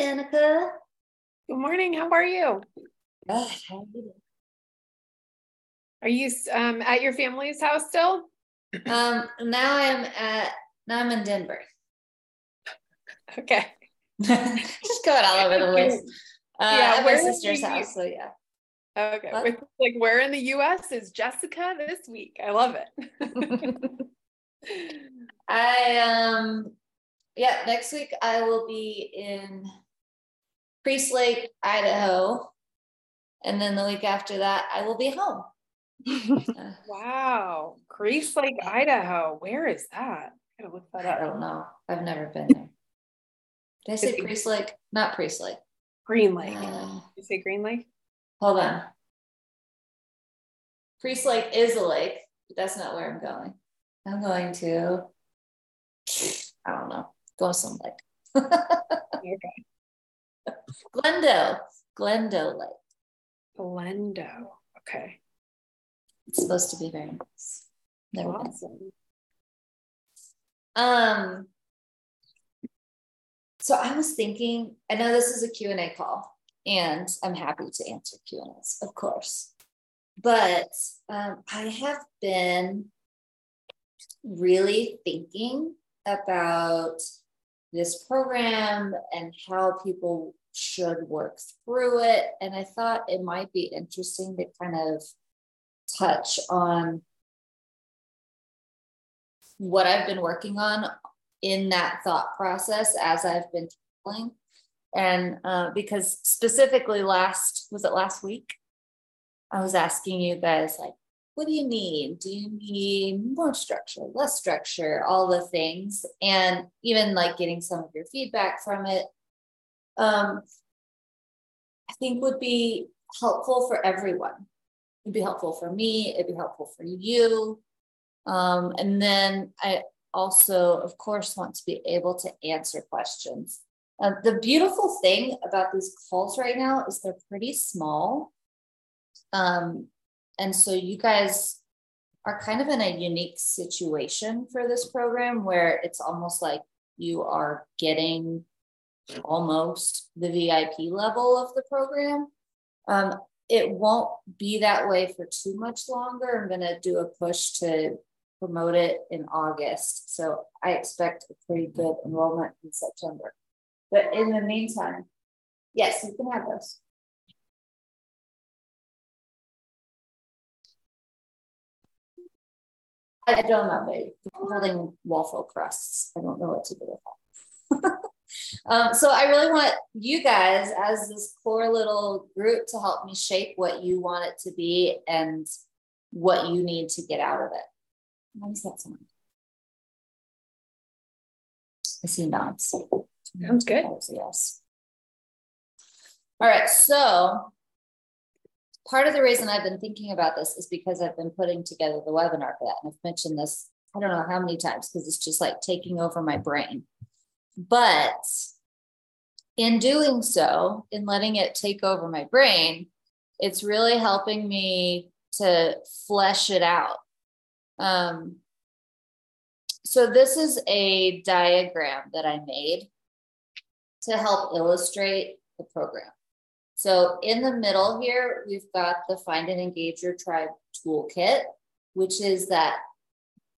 Danica. Good morning. How are you? Good. How are you? Um, at your family's house still? Um, now I'm at now I'm in Denver. Okay. Just going all over the place. Uh, Yeah, at my sister's house. So yeah. Okay. Like, where in the U.S. is Jessica this week? I love it. I um yeah, next week I will be in Priest Lake, Idaho. And then the week after that I will be home. Uh, wow. Priest Lake, Idaho. Where is that? I gotta look that up. I don't know. I've never been there. Did I say Could. Priest Lake? Not Priest Lake. Green Lake. Uh, you say Green Lake? hold on. Priest Lake is a lake, but that's not where I'm going. I'm going to, I don't know, go some lake. Okay. Glendale, Glendale Lake. Glendo. Okay. It's supposed to be very nice. Never been. Awesome. Um, so I was thinking, I know this is a Q&A call and I'm happy to answer Q&As, of course. But um, I have been really thinking about this program and how people should work through it. And I thought it might be interesting to kind of touch on what I've been working on in that thought process as I've been traveling. And uh, because specifically last, was it last week? I was asking you guys, like, what do you need? Do you need more structure, less structure, all the things? And even like getting some of your feedback from it, um, I think would be helpful for everyone. It'd be helpful for me, it'd be helpful for you. Um, and then I also, of course, want to be able to answer questions. Uh, the beautiful thing about these calls right now is they're pretty small. Um, and so you guys are kind of in a unique situation for this program where it's almost like you are getting almost the VIP level of the program. Um, it won't be that way for too much longer. I'm going to do a push to promote it in August. So I expect a pretty good enrollment in September. But in the meantime, yes, you can have those. I don't know, babe. I'm waffle crusts. I don't know what to do with that. um, so I really want you guys as this core little group to help me shape what you want it to be and what you need to get out of it. How does that sound? I see nods. Sounds good. That was a yes. All right, so part of the reason I've been thinking about this is because I've been putting together the webinar for that. And I've mentioned this, I don't know how many times, because it's just like taking over my brain. But in doing so, in letting it take over my brain, it's really helping me to flesh it out. Um, so this is a diagram that I made to help illustrate the program. So in the middle here, we've got the Find and Engage Your Tribe toolkit, which is that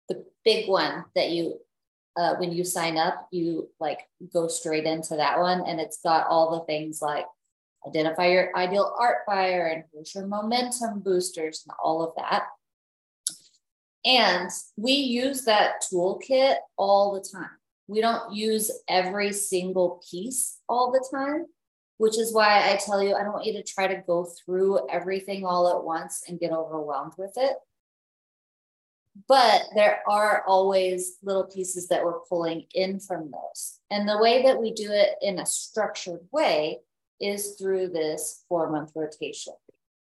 the big one that you, uh, when you sign up, you like go straight into that one. And it's got all the things like identify your ideal art buyer and here's your momentum boosters and all of that. And we use that toolkit all the time. We don't use every single piece all the time, which is why I tell you, I don't want you to try to go through everything all at once and get overwhelmed with it. But there are always little pieces that we're pulling in from those. And the way that we do it in a structured way is through this four month rotation.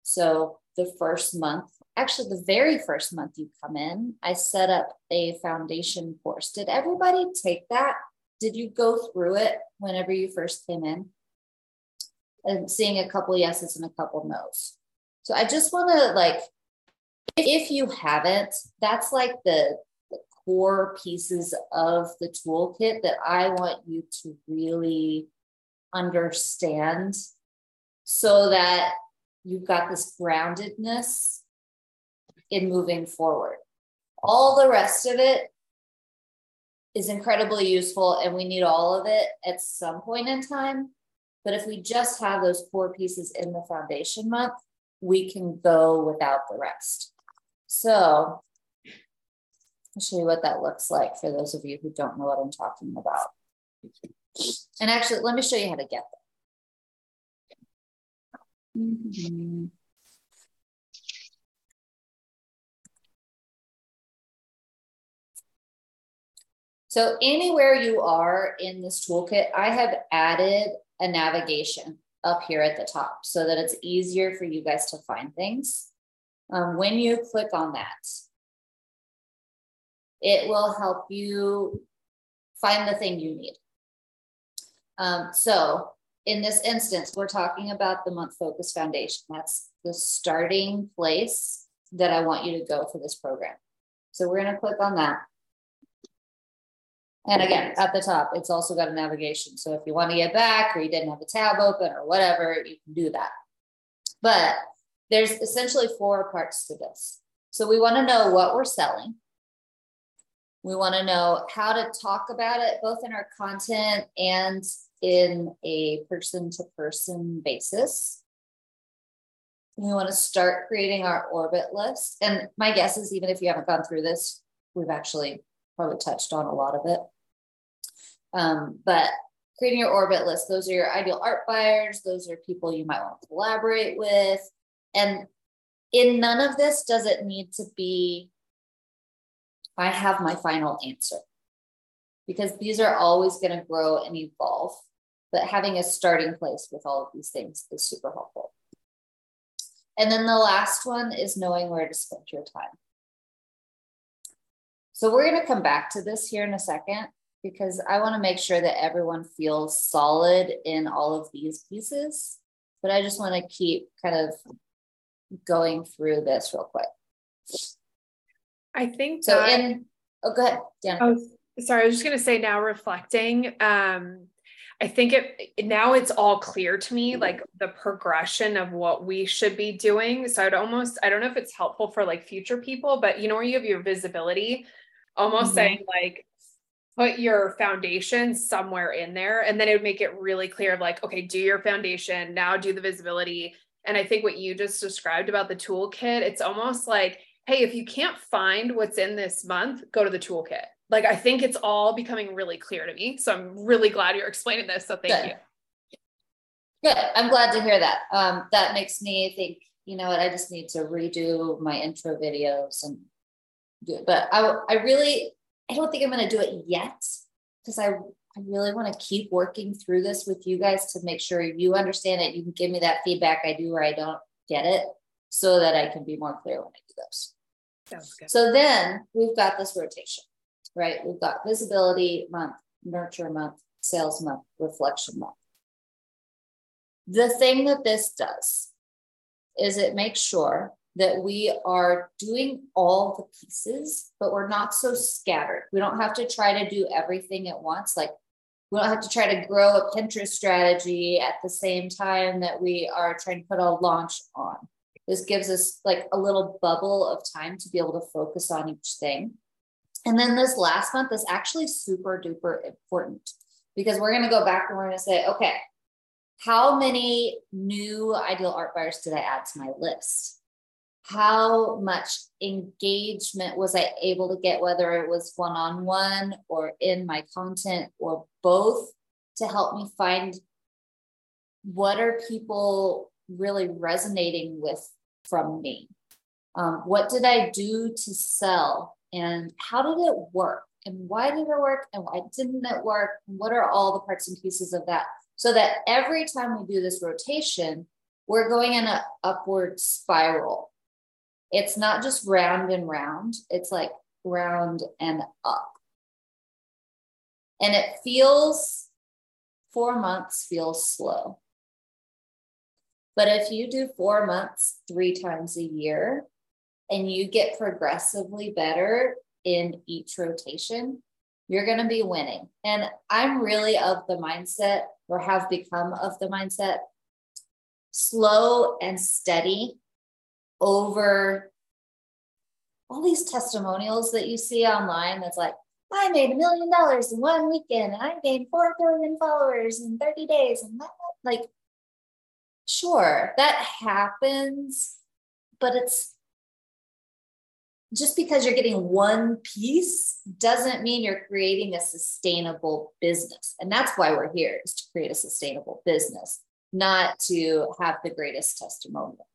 So the first month, actually, the very first month you come in, I set up a foundation course. Did everybody take that? Did you go through it whenever you first came in? And seeing a couple yeses and a couple nos. So I just want to like, if you haven't, that's like the, the core pieces of the toolkit that I want you to really understand so that you've got this groundedness in moving forward. All the rest of it is incredibly useful, and we need all of it at some point in time. But if we just have those core pieces in the foundation month, we can go without the rest. So I'll show you what that looks like for those of you who don't know what I'm talking about. And actually, let me show you how to get there. Mm -hmm. So anywhere you are in this toolkit, I have added a navigation up here at the top so that it's easier for you guys to find things. Um, when you click on that, it will help you find the thing you need. Um, so in this instance, we're talking about the Month Focus Foundation. That's the starting place that I want you to go for this program. So we're going to click on that. And again, at the top, it's also got a navigation. So if you want to get back or you didn't have a tab open or whatever, you can do that. But there's essentially four parts to this. So we want to know what we're selling. We want to know how to talk about it, both in our content and in a person to person basis. We want to start creating our orbit list. And my guess is, even if you haven't gone through this, we've actually probably touched on a lot of it. Um, but creating your orbit list, those are your ideal art buyers, those are people you might want to collaborate with. And in none of this does it need to be, I have my final answer. Because these are always going to grow and evolve. But having a starting place with all of these things is super helpful. And then the last one is knowing where to spend your time. So we're going to come back to this here in a second because I want to make sure that everyone feels solid in all of these pieces. But I just want to keep kind of going through this real quick. I think so. That, in oh, go ahead, Dan. Oh, sorry. I was just going to say now reflecting. Um, I think it now it's all clear to me, like the progression of what we should be doing. So I'd almost, I don't know if it's helpful for like future people, but you know, where you have your visibility, almost mm-hmm. saying like, put your foundation somewhere in there. And then it would make it really clear of like, okay, do your foundation, now do the visibility. And I think what you just described about the toolkit, it's almost like, hey, if you can't find what's in this month, go to the toolkit like I think it's all becoming really clear to me. So I'm really glad you're explaining this. So thank Good. you. Good. I'm glad to hear that. Um, that makes me think, you know what, I just need to redo my intro videos and do it. But I, I really, I don't think I'm going to do it yet because I, I really want to keep working through this with you guys to make sure you understand it. You can give me that feedback I do or I don't get it so that I can be more clear when I do those. So then we've got this rotation right? We've got visibility month, nurture month, sales month, reflection month. The thing that this does is it makes sure that we are doing all the pieces, but we're not so scattered. We don't have to try to do everything at once. Like we don't have to try to grow a Pinterest strategy at the same time that we are trying to put a launch on. This gives us like a little bubble of time to be able to focus on each thing. And then this last month is actually super duper important because we're going to go back and we're going to say, okay, how many new ideal art buyers did I add to my list? How much engagement was I able to get, whether it was one on one or in my content or both, to help me find what are people really resonating with from me? Um, what did I do to sell? And how did it work? And why did it work? And why didn't it work? What are all the parts and pieces of that? So that every time we do this rotation we're going in an upward spiral it's not just round and round. It's like round and up. And it feels four months feels slow. But if you do four months three times a year and you get progressively better in each rotation, you're going to be winning. And I'm really of the mindset or have become of the mindset slow and steady over all these testimonials that you see online that's like, I made a million dollars in one weekend and I gained 4 billion followers in 30 days. And that, like, sure, that happens, but it's just because you're getting one piece doesn't mean you're creating a sustainable business. And that's why we're here is to create a sustainable business, not to have the greatest testimonial.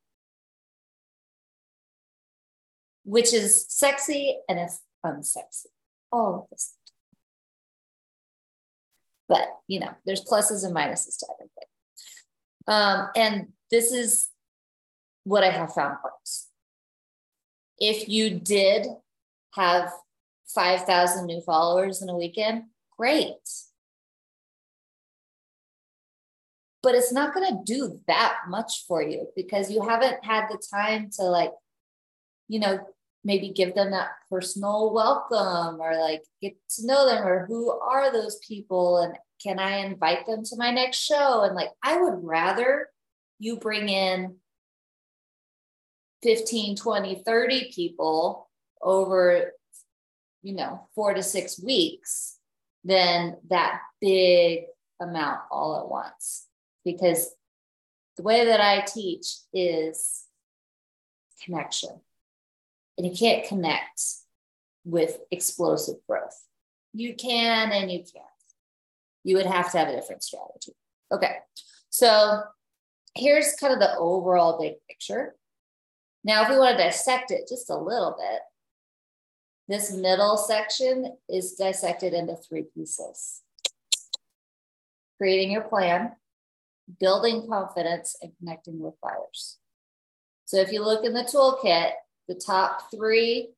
Which is sexy and it's unsexy. All of this. But you know, there's pluses and minuses to everything. Um, and this is what I have found works if you did have 5,000 new followers in a weekend, great. But it's not going to do that much for you because you haven't had the time to, like, you know, maybe give them that personal welcome or like get to know them or who are those people and can I invite them to my next show? And like, I would rather you bring in 15, 20, 30 people over, you know, four to six weeks than that big amount all at once. Because the way that I teach is connection. And you can't connect with explosive growth. You can and you can't. You would have to have a different strategy. Okay. So here's kind of the overall big picture. Now, if we want to dissect it just a little bit, this middle section is dissected into three pieces. Creating your plan, building confidence, and connecting with buyers. So if you look in the toolkit, the top three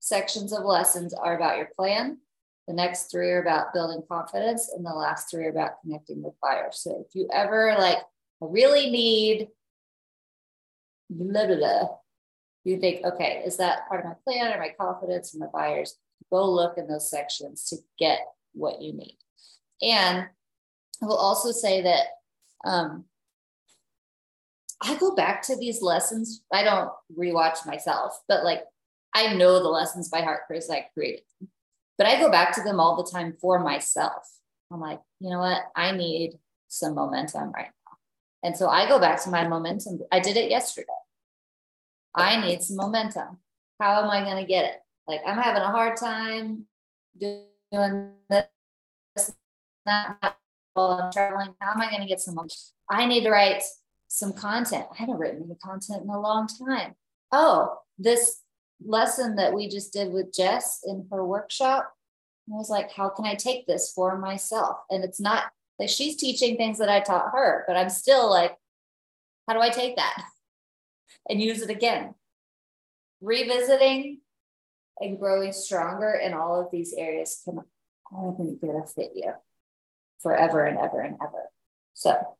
sections of lessons are about your plan. The next three are about building confidence, and the last three are about connecting with buyers. So if you ever like really need blah, blah, blah, you think, okay, is that part of my plan or my confidence and my buyers? Go look in those sections to get what you need. And I will also say that um, I go back to these lessons. I don't rewatch myself, but like I know the lessons by heart because I created them. But I go back to them all the time for myself. I'm like, you know what? I need some momentum right now. And so I go back to my momentum. I did it yesterday. I need some momentum. How am I going to get it? Like I'm having a hard time doing this, that while I'm traveling. How am I going to get some momentum? I need to write some content. I haven't written any content in a long time. Oh, this lesson that we just did with Jess in her workshop, I was like, how can I take this for myself? And it's not like she's teaching things that I taught her, but I'm still like, how do I take that? and use it again. Revisiting and growing stronger in all of these areas can only benefit you forever and ever and ever. So,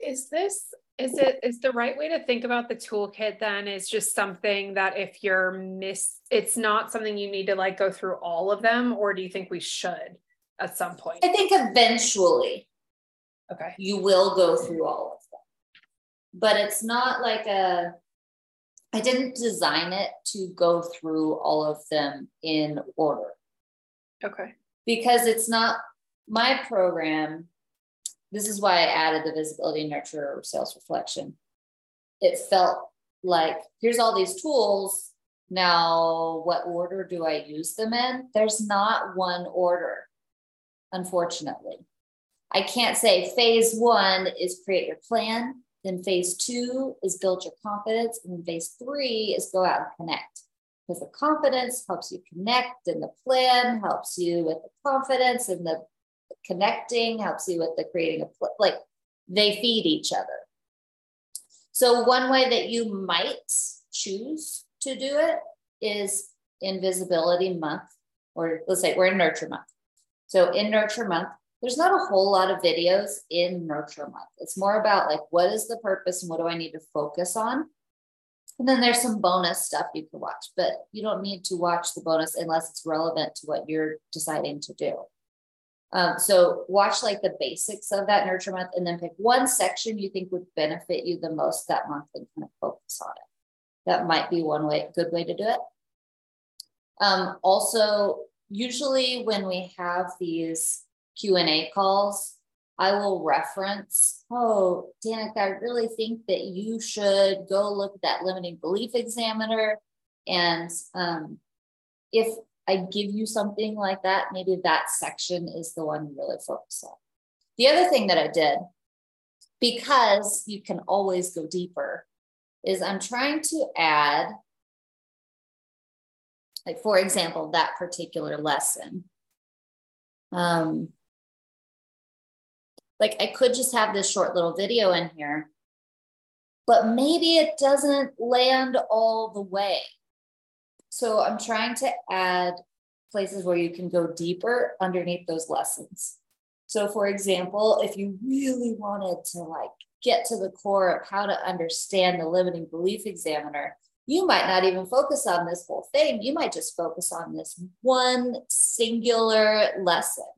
is this is it is the right way to think about the toolkit then is just something that if you're miss it's not something you need to like go through all of them or do you think we should at some point i think eventually okay you will go through all of them. but it's not like a I didn't design it to go through all of them in order. Okay. Because it's not my program. This is why I added the visibility nurture sales reflection. It felt like here's all these tools. Now, what order do I use them in? There's not one order, unfortunately. I can't say phase one is create your plan. Then phase two is build your confidence. And then phase three is go out and connect. Because the confidence helps you connect, and the plan helps you with the confidence, and the connecting helps you with the creating pl- like they feed each other. So one way that you might choose to do it is invisibility month, or let's say we're in nurture month. So in nurture month, there's not a whole lot of videos in nurture month. It's more about like what is the purpose and what do I need to focus on? And then there's some bonus stuff you can watch, but you don't need to watch the bonus unless it's relevant to what you're deciding to do. Um, so watch like the basics of that nurture month and then pick one section you think would benefit you the most that month and kind of focus on it. That might be one way, good way to do it. Um, also, usually when we have these Q&A calls, I will reference, oh, Danica, I really think that you should go look at that limiting belief examiner. And um, if I give you something like that, maybe that section is the one you really focus on. The other thing that I did, because you can always go deeper, is I'm trying to add, like, for example, that particular lesson. Um, like I could just have this short little video in here, but maybe it doesn't land all the way. So I'm trying to add places where you can go deeper underneath those lessons. So for example, if you really wanted to like get to the core of how to understand the limiting belief examiner, you might not even focus on this whole thing. You might just focus on this one singular lesson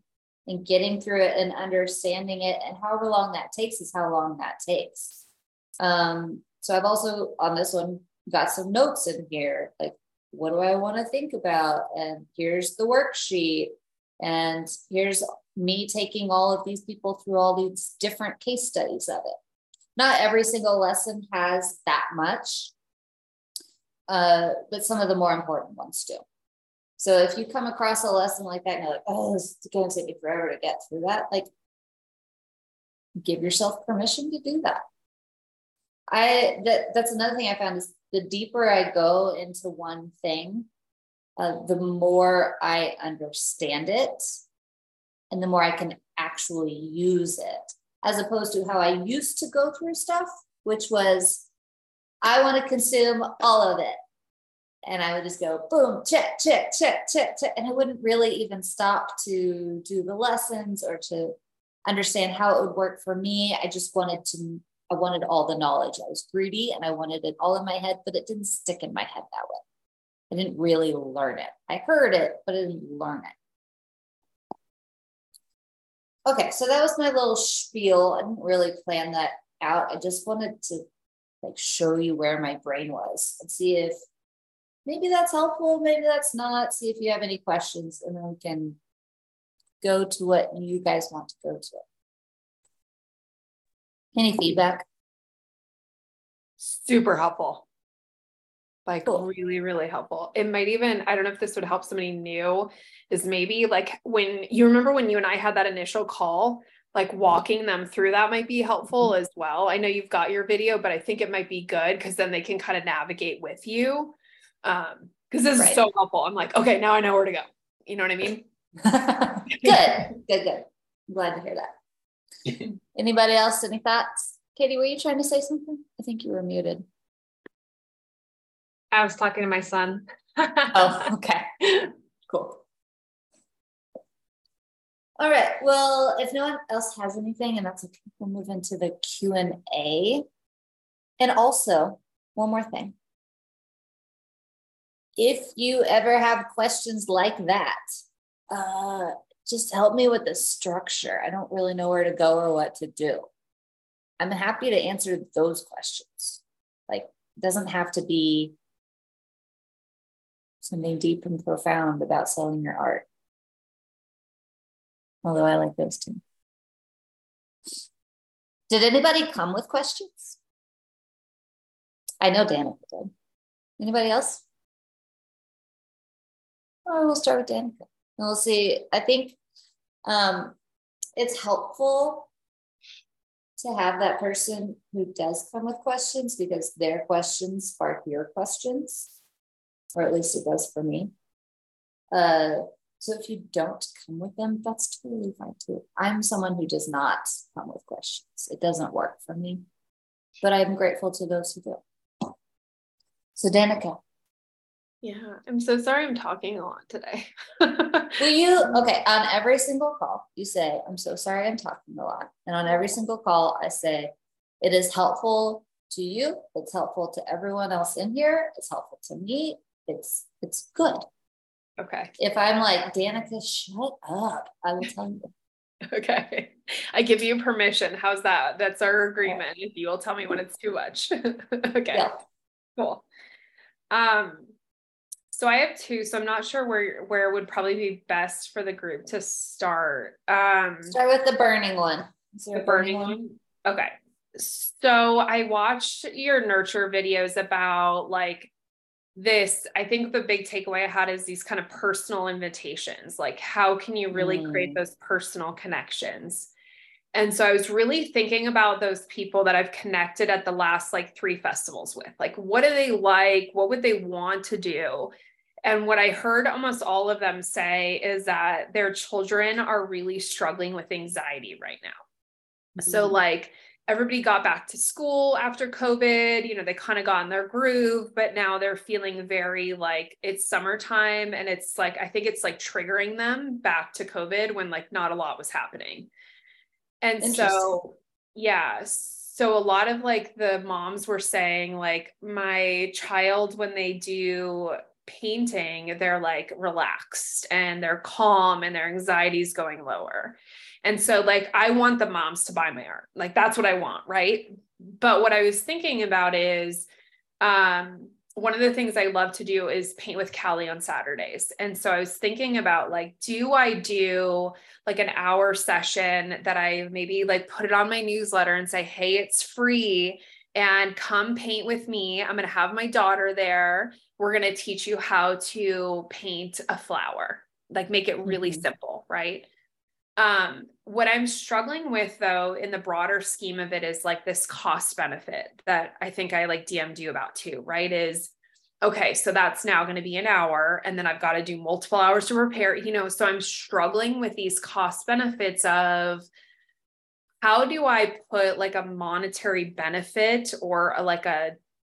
and getting through it and understanding it. And however long that takes is how long that takes. Um, so I've also on this one got some notes in here, like what do I want to think about? And here's the worksheet. And here's me taking all of these people through all these different case studies of it. Not every single lesson has that much, uh, but some of the more important ones do. So if you come across a lesson like that and you're like, oh, is going to take me forever to get through that, like give yourself permission to do that. I that that's another thing I found is the deeper I go into one thing, uh, the more I understand it, and the more I can actually use it, as opposed to how I used to go through stuff, which was I want to consume all of it and I would just go boom, check, check, check, check, check. And I wouldn't really even stop to do the lessons or to understand how it would work for me. I just wanted to, I wanted all the knowledge. I was greedy and I wanted it all in my head, but it didn't stick in my head that way. I didn't really learn it. I heard it, but I didn't learn it. Okay, so that was my little spiel. I didn't really plan that out. I just wanted to like show you where my brain was and see if maybe that's helpful, maybe that's not. See if you have any questions, and then we can go to what you guys want to go to. Any feedback? Super helpful. Like cool. really, really helpful. It might even, I don't know if this would help somebody new, is maybe like when you remember when you and I had that initial call, like walking them through that might be helpful mm-hmm. as well. I know you've got your video, but I think it might be good because then they can kind of navigate with you. Um, because this right. is so helpful. I'm like, okay, now I know where to go. You know what I mean? good, good, good. I'm glad to hear that. Anybody else? Any thoughts? Katie, were you trying to say something? I think you were muted. I was talking to my son. oh, okay. Cool. All right. Well, if no one else has anything, and that's okay, we'll move into the Q and A. And also, one more thing if you ever have questions like that, uh, just help me with the structure. I don't really know where to go or what to do. I'm happy to answer those questions. Like, it doesn't have to be something deep and profound about selling your art. Although I like those too. Did anybody come with questions? I know Danica did. Anybody else? Oh, we'll start with Danica. We'll see. I think um, it's helpful to have that person who does come with questions because their questions spark your questions, or at least it does for me. Uh, so if you don't come with them, that's totally fine too. I'm someone who does not come with questions. It doesn't work for me, but I'm grateful to those who do. So Danica, yeah, I'm so sorry I'm talking a lot today. Will you? Okay, on every single call, you say, I'm so sorry I'm talking a lot. And on every single call, I say, it is helpful to you. It's helpful to everyone else in here. It's helpful to me. It's it's good. Okay. If I'm like, Danica, shut up, I will tell you. Okay. I give you permission. How's that? That's our agreement. If you will tell me when it's too much. okay. Yeah. Cool. Um, so I have two, so I'm not sure where where would probably be best for the group to start. Um start with the burning one. the burning one? Okay. So I watched your nurture videos about like this i think the big takeaway i had is these kind of personal invitations like how can you really mm. create those personal connections and so i was really thinking about those people that i've connected at the last like three festivals with like what do they like what would they want to do and what i heard almost all of them say is that their children are really struggling with anxiety right now mm. so like everybody got back to school after COVID. You know, they kind of got in their groove, but now they're feeling very like it's summertime and it's like, I think it's like triggering them back to COVID when like not a lot was happening. And so, yeah. So a lot of like the moms were saying, like, my child, when they do painting, they're like relaxed and they're calm and their anxiety is going lower. And so, like, I want the moms to buy my art. Like, that's what I want. Right. But what I was thinking about is, um, one of the things I love to do is paint with Callie on Saturdays. And so I was thinking about like, do I do like an hour session that I maybe like put it on my newsletter and say, hey, it's free and come paint with me. I'm going to have my daughter there. We're going to teach you how to paint a flower, like make it really mm-hmm. simple. Right. Um, what I'm struggling with though, in the broader scheme of it, is like this cost benefit that I think I like DM'd you about too, right? Is okay, so that's now going to be an hour, and then I've got to do multiple hours to repair, you know. So I'm struggling with these cost benefits of how do I put like a monetary benefit or a, like a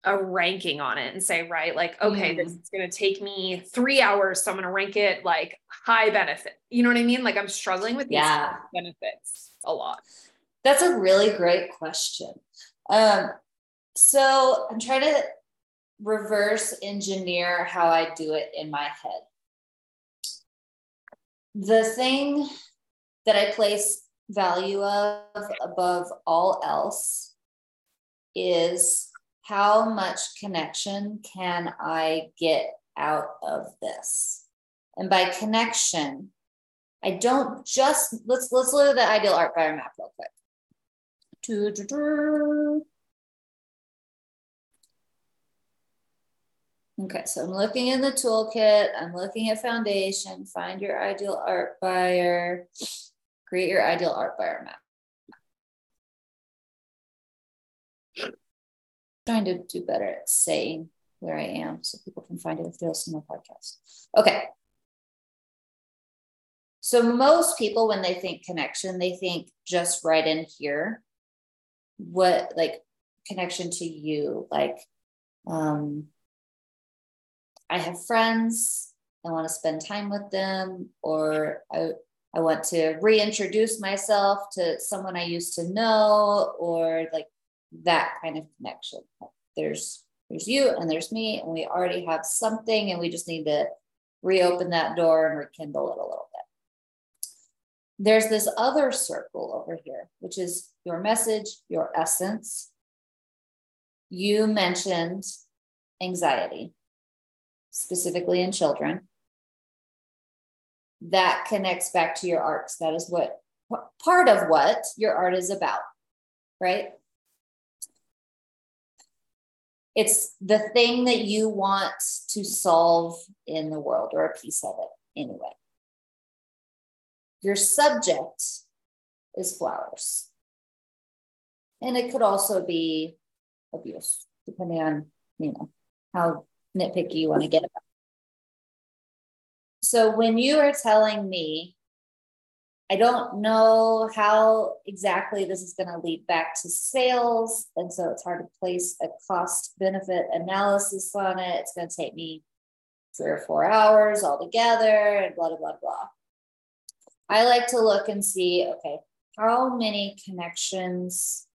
a ranking on it and say, right, like, okay, mm. this is going to take me three hours. So I'm going to rank it like high benefit. You know what I mean? Like I'm struggling with these yeah. benefits a lot. That's a really great question. Um, so I'm trying to reverse engineer how I do it in my head. The thing that I place value of above all else is how much connection can I get out of this? And by connection, I don't just let's let's look at the ideal art buyer map real quick. Okay, so I'm looking in the toolkit. I'm looking at foundation. Find your ideal art buyer. Create your ideal art buyer map. Trying to do better at saying where I am so people can find it if they listen to my podcast. Okay. So most people, when they think connection, they think just right in here. What like connection to you? Like, um, I have friends. I want to spend time with them, or I I want to reintroduce myself to someone I used to know, or like that kind of connection. There's there's you and there's me, and we already have something, and we just need to reopen that door and rekindle it a little bit. There's this other circle over here, which is your message, your essence. You mentioned anxiety, specifically in children. That connects back to your arts. That is what part of what your art is about, right? It's the thing that you want to solve in the world or a piece of it anyway. Your subject is flowers. And it could also be abuse, depending on, you know, how nitpicky you want to get about it. So when you are telling me I don't know how exactly this is going to lead back to sales. And so it's hard to place a cost benefit analysis on it. It's going to take me three or four hours altogether and blah, blah, blah, blah. I like to look and see okay, how many connections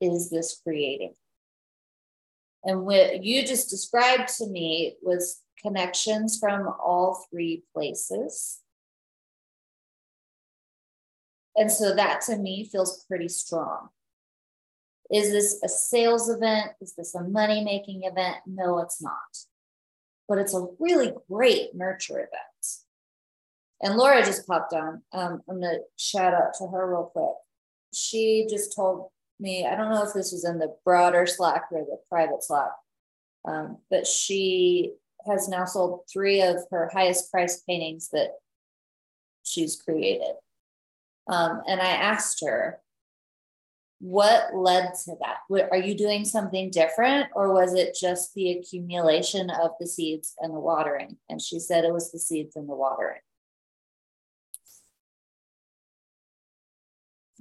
is this creating? And what you just described to me was connections from all three places. And so that to me feels pretty strong. Is this a sales event? Is this a money making event? No, it's not. But it's a really great nurture event. And Laura just popped on. Um, I'm going to shout out to her real quick. She just told me, I don't know if this was in the broader Slack or the private Slack, um, but she has now sold three of her highest priced paintings that she's created. Um, and I asked her, what led to that? Are you doing something different, or was it just the accumulation of the seeds and the watering? And she said it was the seeds and the watering.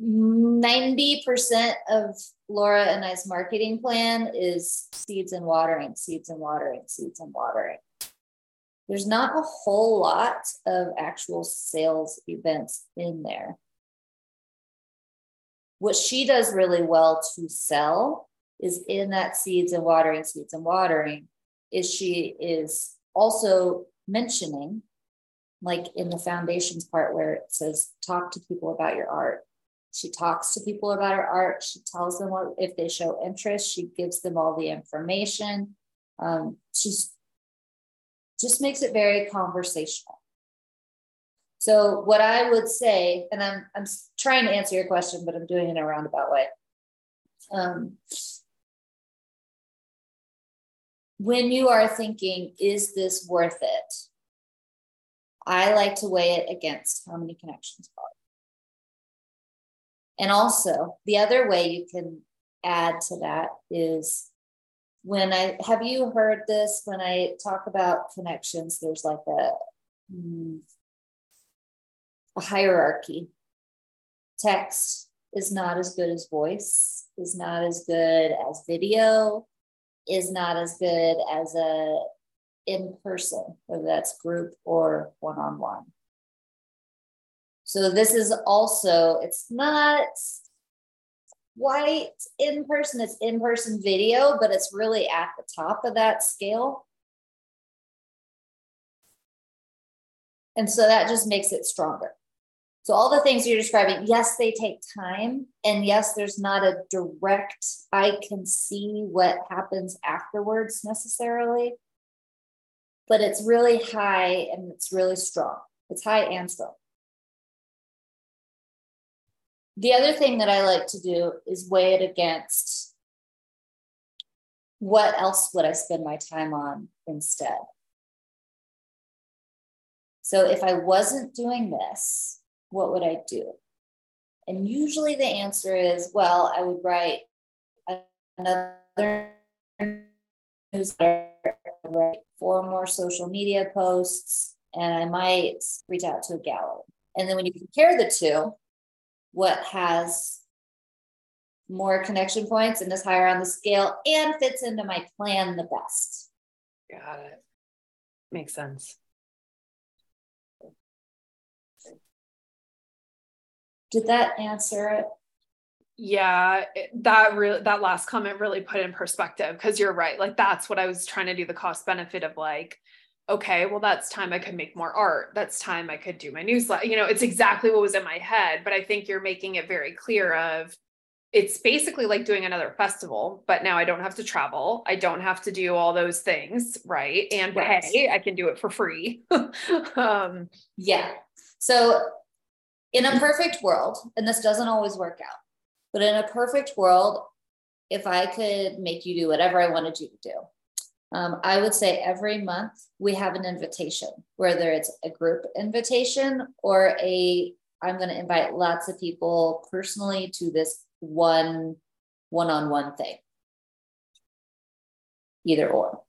90% of Laura and I's marketing plan is seeds and watering, seeds and watering, seeds and watering. There's not a whole lot of actual sales events in there. What she does really well to sell is in that seeds and watering, seeds and watering, is she is also mentioning, like in the foundations part where it says, talk to people about your art she talks to people about her art. She tells them what, if they show interest. She gives them all the information. Um, she's just makes it very conversational. So what I would say, and I'm I'm trying to answer your question, but I'm doing it in a roundabout way. Um, when you are thinking, is this worth it? I like to weigh it against how many connections are and also, the other way you can add to that is when I have you heard this when I talk about connections, there's like a, hmm, a hierarchy. Text is not as good as voice, is not as good as video, is not as good as a in person, whether that's group or one on one. So this is also, it's not quite in person, it's in person video, but it's really at the top of that scale. And so that just makes it stronger. So all the things you're describing, yes, they take time. And yes, there's not a direct, I can see what happens afterwards necessarily. But it's really high and it's really strong. It's high and strong. The other thing that I like to do is weigh it against what else would I spend my time on instead? So if I wasn't doing this, what would I do? And usually the answer is, well, I would write another newsletter, write four more social media posts, and I might reach out to a gallery. And then when you compare the two, what has more connection points and is higher on the scale and fits into my plan the best. Got it. Makes sense. Did that answer it? Yeah, that really that last comment really put in perspective because you're right. Like that's what I was trying to do the cost benefit of like okay, well, that's time I could make more art. That's time I could do my newsletter. You know, it's exactly what was in my head. But I think you're making it very clear of it's basically like doing another festival, but now I don't have to travel. I don't have to do all those things, right? And right. hey, I can do it for free. um, yeah. So in a perfect world, and this doesn't always work out, but in a perfect world, if I could make you do whatever I wanted you to do, um, I would say every month we have an invitation, whether it's a group invitation or a, I'm going to invite lots of people personally to this one one on one thing. Either or.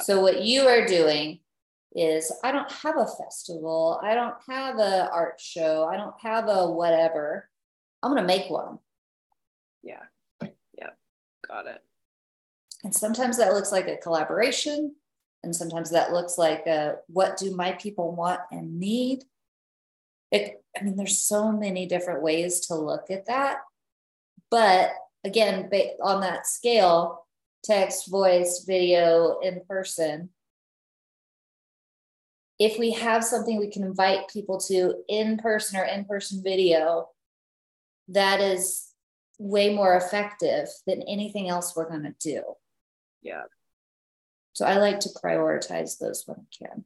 So, what you are doing is I don't have a festival, I don't have a art show, I don't have a whatever. I'm going to make one. Yeah. Yeah. Got it. And sometimes that looks like a collaboration. And sometimes that looks like a, what do my people want and need? It, I mean, there's so many different ways to look at that. But again, on that scale, text, voice, video, in person. If we have something we can invite people to in person or in person video, that is way more effective than anything else we're going to do. Yeah. So I like to prioritize those when I can.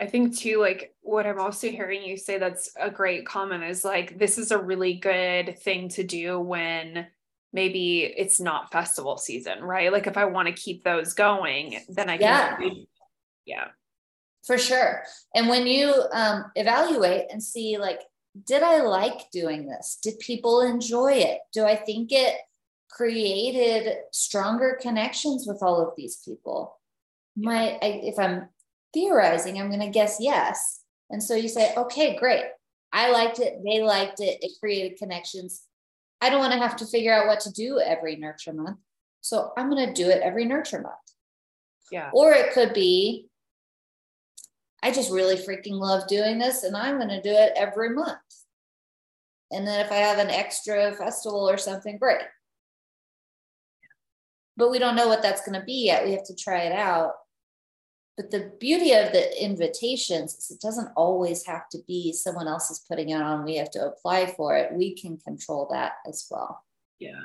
I think too, like what I'm also hearing you say that's a great comment is like, this is a really good thing to do when maybe it's not festival season, right? Like if I want to keep those going, then I can. Yeah. Yeah. For sure. And when you um, evaluate and see, like, did I like doing this? Did people enjoy it? Do I think it created stronger connections with all of these people? My, I, if I'm theorizing, I'm going to guess yes. And so you say, okay, great. I liked it. They liked it. It created connections. I don't want to have to figure out what to do every nurture month. So I'm going to do it every nurture month. Yeah. Or it could be, I just really freaking love doing this and I'm going to do it every month. And then if I have an extra festival or something, great. But we don't know what that's going to be yet. We have to try it out. But the beauty of the invitations is it doesn't always have to be someone else is putting it on. We have to apply for it. We can control that as well. Yeah.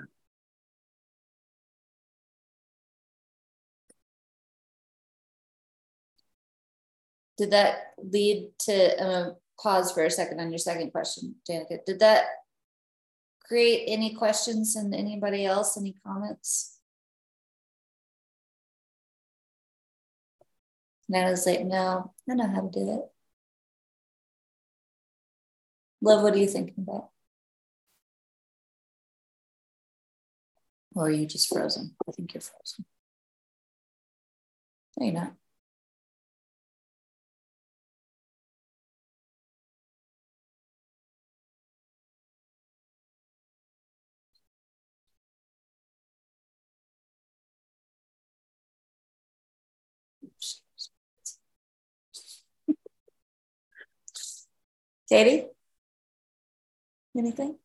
Did that lead to um, pause for a second on your second question, Danica? Did that create any questions and anybody else? Any comments? And I was like, no, I know how to do it. Love, what are you thinking about? Or are you just frozen? I think you're frozen. No, you're not. Katie? Anything?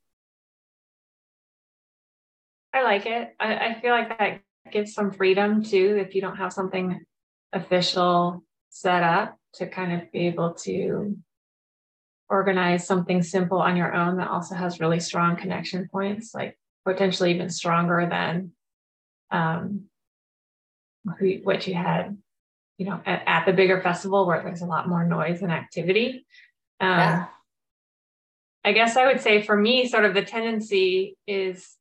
I like it. I, I feel like that gives some freedom too if you don't have something official set up to kind of be able to organize something simple on your own that also has really strong connection points, like potentially even stronger than um, who, what you had, you know, at, at, the bigger festival where there's a lot more noise and activity. Um, yeah. I guess I would say for me, sort of the tendency is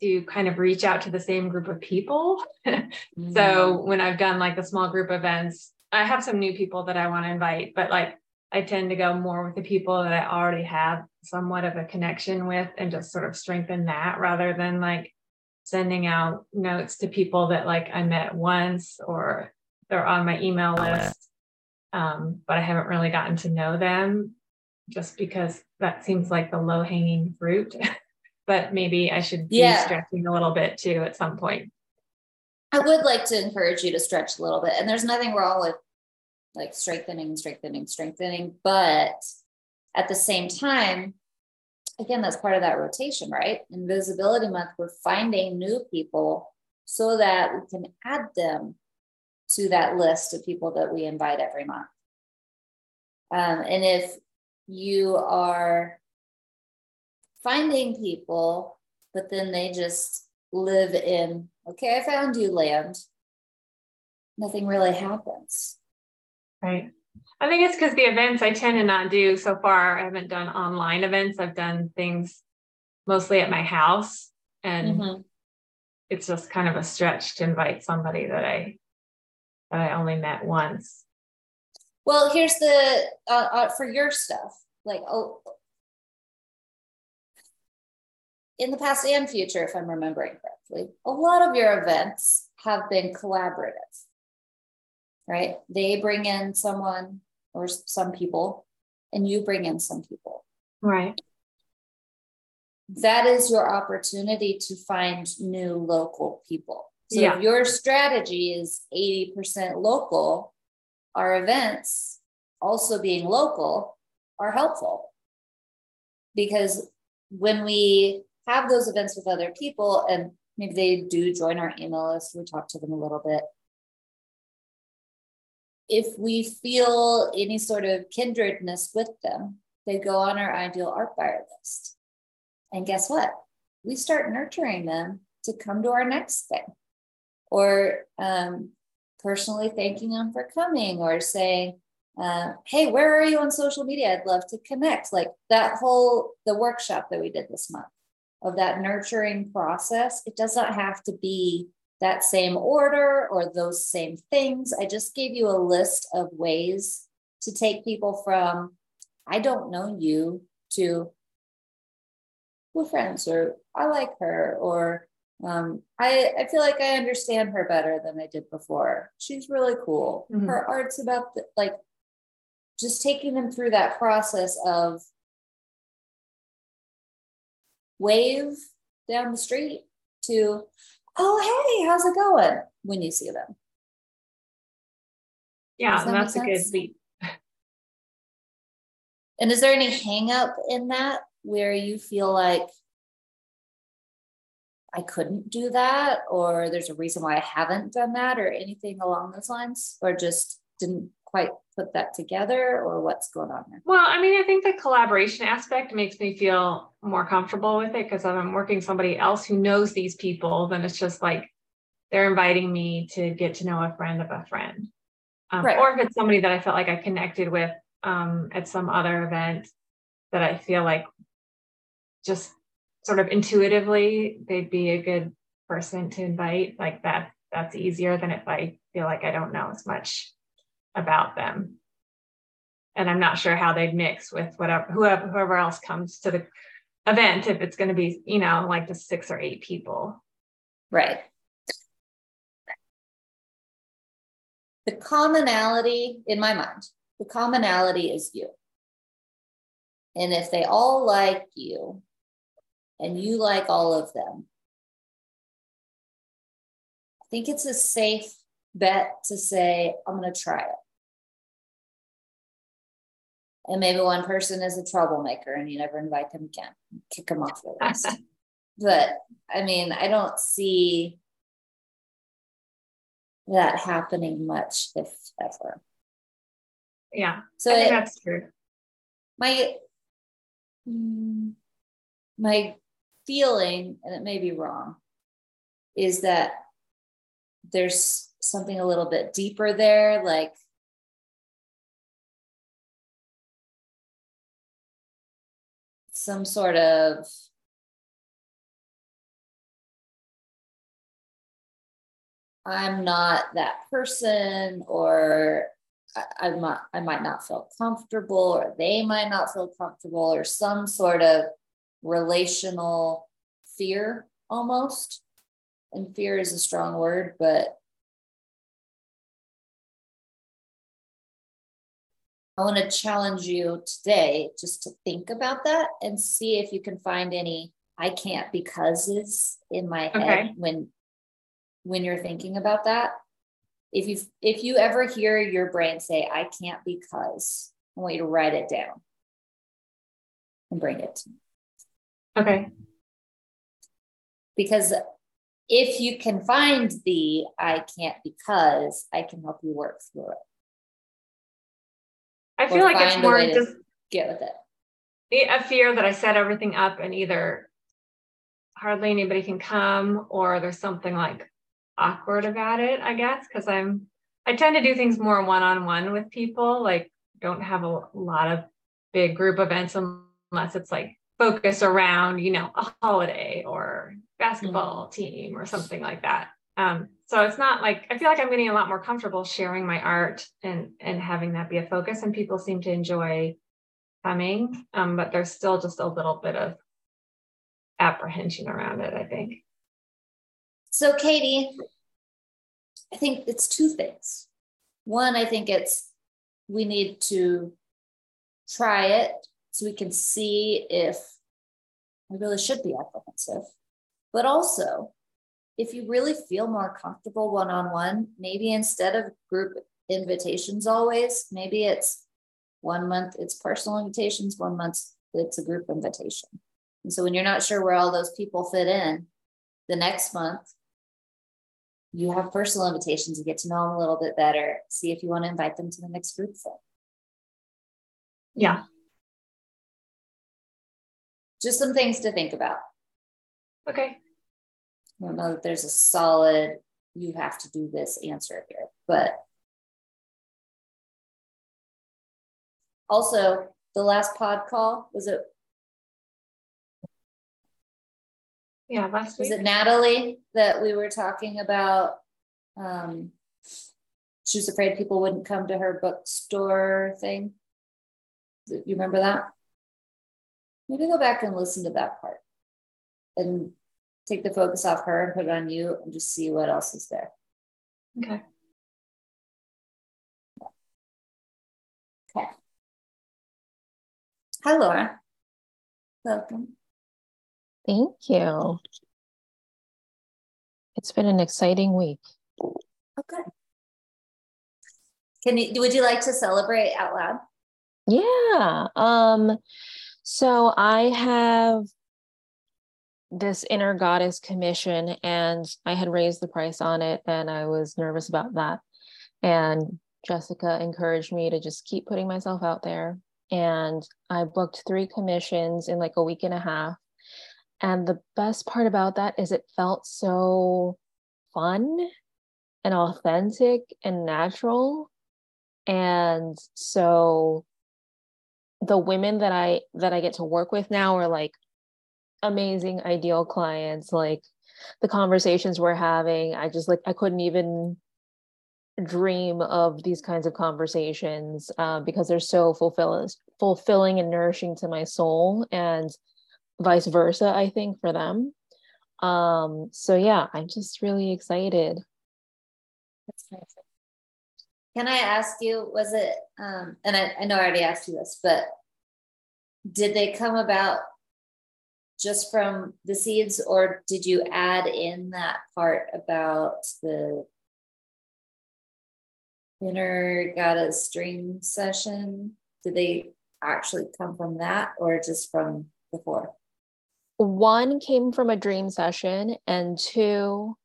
to kind of reach out to the same group of people. mm-hmm. So when I've done like the small group events, I have some new people that I want to invite, but like I tend to go more with the people that I already have somewhat of a connection with and just sort of strengthen that rather than like sending out notes to people that like I met once or they're on my email list. Um, but I haven't really gotten to know them just because that seems like the low hanging fruit. but maybe I should be yeah. stretching a little bit too at some point. I would like to encourage you to stretch a little bit. And there's nothing wrong with like strengthening, strengthening, strengthening. But at the same time, again, that's part of that rotation, right? Invisibility month, we're finding new people so that we can add them to that list of people that we invite every month. Um, and if you are finding people, but then they just live in, okay, I found you land. Nothing really happens. Right. I think it's because the events I tend to not do so far. I haven't done online events. I've done things mostly at my house. And mm-hmm. it's just kind of a stretch to invite somebody that I that I only met once. Well, here's the uh, uh, for your stuff. Like, oh, in the past and future, if I'm remembering correctly, a lot of your events have been collaborative, right? They bring in someone or some people, and you bring in some people. Right. That is your opportunity to find new local people. So yeah. if your strategy is 80% local, our events also being local are helpful because when we have those events with other people and maybe they do join our email list. We talk to them a little bit. If we feel any sort of kindredness with them, they go on our ideal art buyer list. And guess what? We start nurturing them to come to our next thing or um, personally thanking them for coming or saying, uh, hey, where are you on social media? I'd love to connect. Like that whole, the workshop that we did this month of that nurturing process, it does not have to be that same order or those same things. I just gave you a list of ways to take people from, I don't know you, to we're friends, or I like her, or um, I, I feel like I understand her better than I did before. She's really cool. Mm-hmm. Her art's about the, like just taking them through that process of wave down the street to, oh, hey, how's it going when you see them? Yeah, that that's a good beat. And is there any hang up in that where you feel like I couldn't do that, or there's a reason why I haven't done that, or anything along those lines, or just didn't quite put that together, or what's going on there? Well, I mean, I think the collaboration aspect makes me feel more comfortable with it because I'm working somebody else who knows these people, then it's just like they're inviting me to get to know a friend of a friend. Um, right. Or if it's somebody that I felt like I connected with um, at some other event that I feel like just sort of intuitively they'd be a good person to invite. Like that that's easier than if i feel like i don't know as much about them. And i'm not sure how they'd mix with whatever whoever, whoever else comes to the event if it's going to be you know like the six or eight people. Right. The commonality in my mind the commonality is you. And if they all like you and you like all of them. I think it's a safe bet to say, I'm going to try it. And maybe one person is a troublemaker and you never invite them again, kick them off the list. but I mean, I don't see that happening much, if ever. Yeah. So it, that's true. My mm, my feeling, and it may be wrong, is that there's something a little bit deeper there, like some sort of I'm not that person, or I, I, I might not feel comfortable, or they might not feel comfortable, or some sort of relational fear almost. And fear is a strong word, but I want to challenge you today just to think about that and see if you can find any I can't becauses in my head okay. when when you're thinking about that. If you if you ever hear your brain say I can't because I want you to write it down and bring it to me. Okay. Because if you can find the I can't because, I can help you work through it. I feel like it's more just get with it. A fear that I set everything up and either hardly anybody can come or there's something like awkward about it, I guess, because I'm I tend to do things more one-on-one with people, like don't have a lot of big group events unless it's like focus around, you know, a holiday or basketball mm-hmm. team or something like that. Um, so it's not like I feel like I'm getting a lot more comfortable sharing my art and and having that be a focus, and people seem to enjoy coming. Um, but there's still just a little bit of apprehension around it, I think. So, Katie, I think it's two things. One, I think it's we need to try it so we can see if we really should be apprehensive. But also, if you really feel more comfortable one on one, maybe instead of group invitations always, maybe it's one month it's personal invitations, one month it's a group invitation. And so when you're not sure where all those people fit in, the next month, you have personal invitations to get to know them a little bit better. See if you want to invite them to the next group thing. Yeah. Just some things to think about. Okay. I don't know that there's a solid, you have to do this answer here, but also the last pod call was it Yeah, last was it Natalie that we were talking about? Um, she was afraid people wouldn't come to her bookstore thing. You remember that? Maybe go back and listen to that part and take the focus off her and put it on you and just see what else is there. Okay. Okay. Hi, Laura. Welcome. Thank you. It's been an exciting week. Okay. Can you, would you like to celebrate out loud? Yeah. Um, so I have this inner goddess commission and I had raised the price on it and I was nervous about that. And Jessica encouraged me to just keep putting myself out there. And I booked three commissions in like a week and a half. And the best part about that is it felt so fun and authentic and natural. And so the women that I that I get to work with now are like amazing ideal clients. Like the conversations we're having I just like I couldn't even dream of these kinds of conversations uh, because they're so fulfilling fulfilling and nourishing to my soul and vice versa I think for them. Um so yeah I'm just really excited. Can I ask you, was it, um, and I, I know I already asked you this, but did they come about just from the seeds or did you add in that part about the inner goddess dream session? Did they actually come from that or just from before? one came from a dream session and two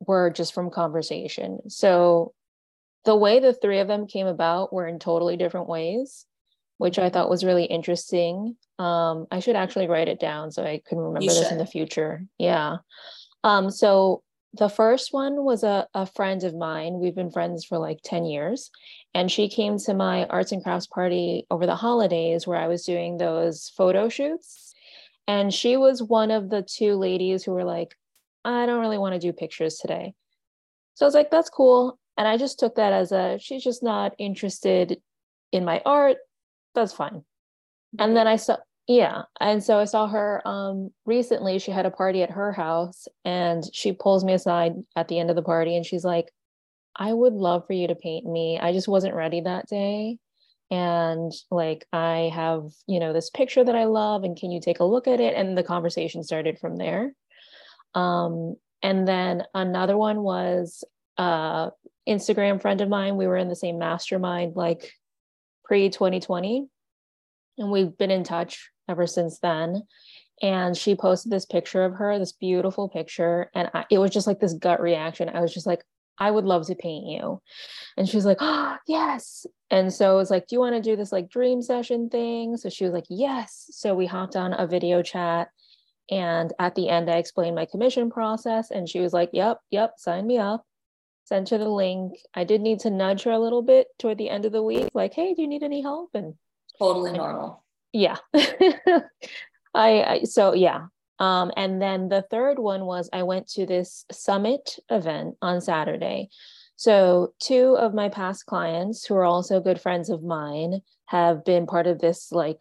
were just from conversation so the way the three of them came about were in totally different ways which i thought was really interesting. Um, i should actually write it down so i can remember this in the future. Yeah. Um, so the first one was a, a friend of mine. We've been friends for like 10 years. And she came to my arts and crafts party over the holidays where i was doing those photo shoots. And she was one of the two ladies who were like, I don't really want to do pictures today. So I was like, that's cool. And I just took that as a, she's just not interested in my art. That's fine. And then I saw, yeah. And so I saw her um, recently, she had a party at her house and she pulls me aside at the end of the party and she's like, I would love for you to paint me. I just wasn't ready that day and like i have you know this picture that i love and can you take a look at it and the conversation started from there um, and then another one was uh instagram friend of mine we were in the same mastermind like pre 2020 and we've been in touch ever since then and she posted this picture of her this beautiful picture and I, it was just like this gut reaction i was just like I would love to paint you. And she was like, oh, yes. And so it was like, do you want to do this like dream session thing? So she was like, yes. So we hopped on a video chat. And at the end, I explained my commission process. And she was like, yep, yep, sign me up. Sent her the link. I did need to nudge her a little bit toward the end of the week, like, hey, do you need any help? And Totally normal. yeah. I, I so yeah, um, and then the third one was I went to this summit event on Saturday. So, two of my past clients, who are also good friends of mine, have been part of this like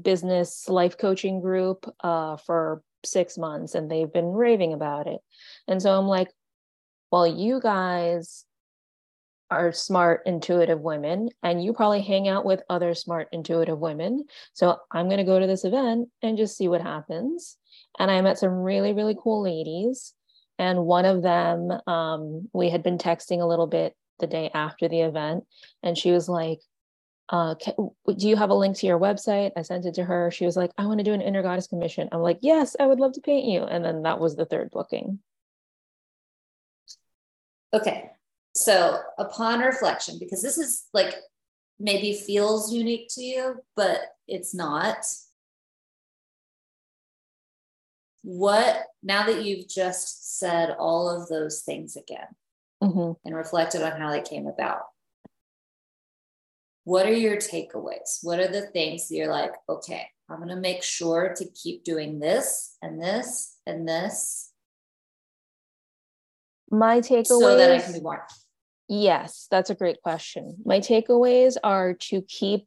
business life coaching group uh, for six months and they've been raving about it. And so I'm like, well, you guys are smart, intuitive women, and you probably hang out with other smart, intuitive women. So I'm going to go to this event and just see what happens and I met some really, really cool ladies. And one of them, um, we had been texting a little bit the day after the event, and she was like, uh, do you have a link to your website? I sent it to her. She was like, I want to do an inner goddess commission. I'm like, yes, I would love to paint you. And then that was the third booking. Okay. So upon reflection, because this is like maybe feels unique to you, but it's not. What, now that you've just said all of those things again mm-hmm. and reflected on how they came about, what are your takeaways? What are the things that you're like, okay, I'm going to make sure to keep doing this and this and this? My takeaways. So that I can be more. Yes, that's a great question. My takeaways are to keep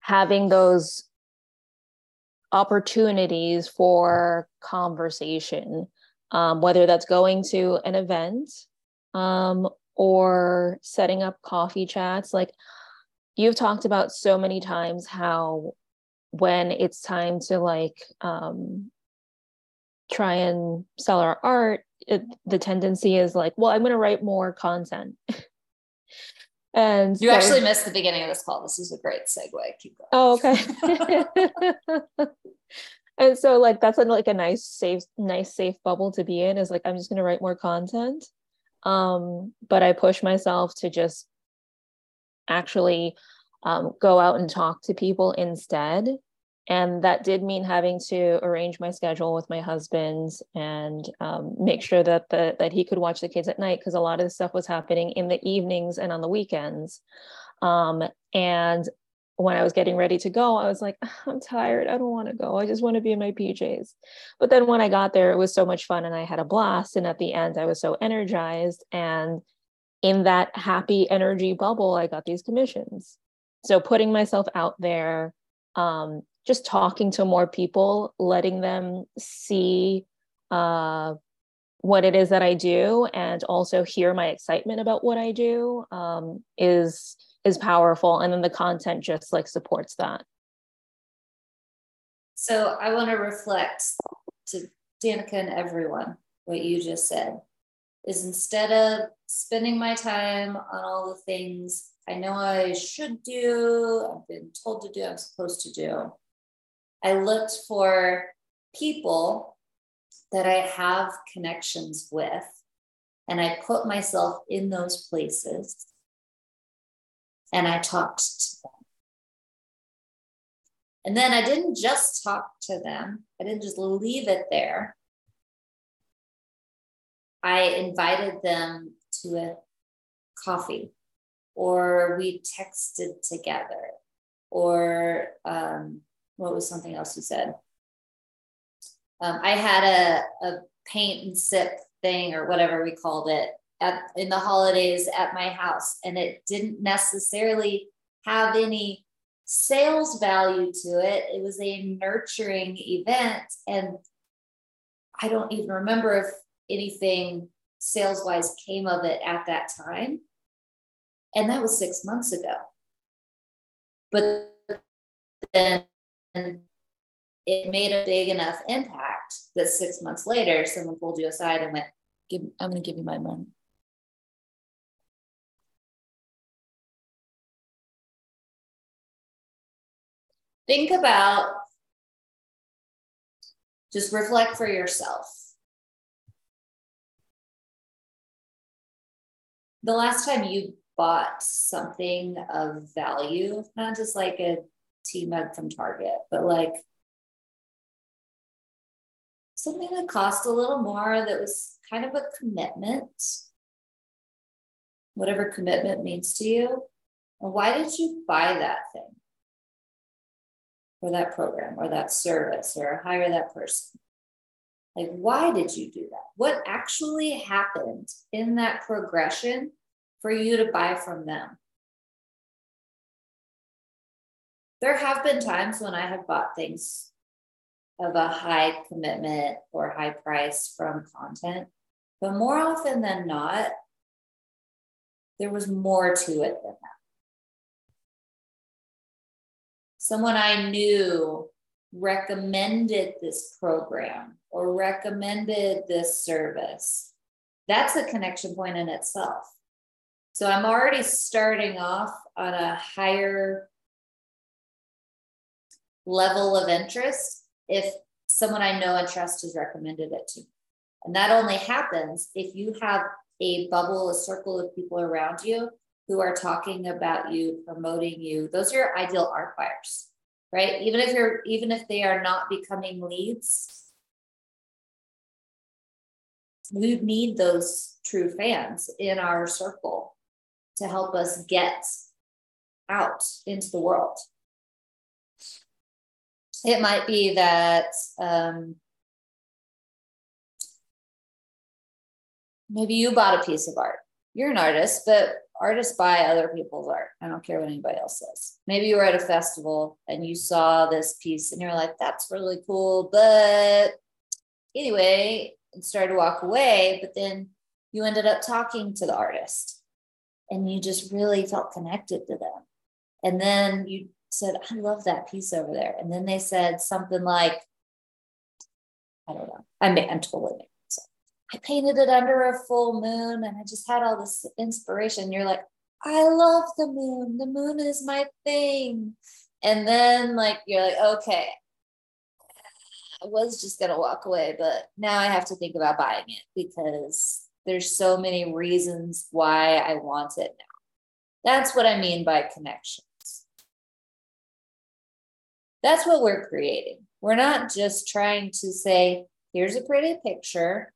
having those opportunities for conversation, um, whether that's going to an event um, or setting up coffee chats. Like you've talked about so many times how when it's time to like um, try and sell our art, it, the tendency is like, well, I'm going to write more content. and you so, actually missed the beginning of this call. This is a great segue. Keep going. Oh, okay. and so like that's a, like a nice safe nice safe bubble to be in is like i'm just going to write more content um, but I push myself to just actually um, go out and talk to people instead. And that did mean having to arrange my schedule with my husband and um, make sure that the that he could watch the kids at night because a lot of the stuff was happening in the evenings and on the weekends. Um, and when I was getting ready to go, I was like, I'm tired. I don't want to go. I just want to be in my PJs. But then when I got there, it was so much fun and I had a blast. And at the end, I was so energized. And in that happy energy bubble, I got these commissions. So putting myself out there, um, just talking to more people, letting them see uh, what it is that I do, and also hear my excitement about what I do um, is is powerful. And then the content just like supports that. So i want to reflect to danica and everyone what you just said is instead of spending my time on all the things i know i should do i've been told to do i'm supposed to do i looked for people that i have connections with and i put myself in those places and I talked to them. And then I didn't just talk to them, I didn't just leave it there. I invited them to a coffee, or we texted together, or um, what was something else you said? Um, I had a, a paint and sip thing, or whatever we called it, at in the holidays at my house and it didn't necessarily have any sales value to it. It was a nurturing event and i don't even remember if anything sales wise came of it at that time. And that was 6 months ago. But then it made a big enough impact that 6 months later someone pulled you aside and went i'm going to give you my money think about just reflect for yourself. The last time you bought something of value, not just like a tea mug from Target, but like something that cost a little more that was kind of a commitment, whatever commitment means to you. And why did you buy that thing? or that program or that service or hire that person. Like, why did you do that? What actually happened in that progression for you to buy from them? There have been times when I have bought things of a high commitment or high price from content, but more often than not, there was more to it than that someone I knew recommended this program or recommended this service, that's a connection point in itself. So I'm already starting off on a higher level of interest if someone I know and trust has recommended it to me. And that only happens if you have a bubble, a circle of people around you who are talking about you, promoting you. Those are your ideal art buyers, right? Even if you're, even if they are not becoming leads, we need those true fans in our circle to help us get out into the world. It might be that um, maybe you bought a piece of art. You're an artist, but artists buy other people's art. I don't care what anybody else says. Maybe you were at a festival and you saw this piece and you're like, that's really cool. But anyway, and started to walk away. But then you ended up talking to the artist and you just really felt connected to them. And then you said, I love that piece over there. And then they said something like, I don't know. I may, I'm totally making so I painted it under a full moon and I just had all this inspiration. You're like, I love the moon. The moon is my thing. And then like you're like, okay, I was just gonna walk away, but now I have to think about buying it because there's so many reasons why I want it now. That's what I mean by connection. That's what we're creating. We're not just trying to say, here's a pretty picture.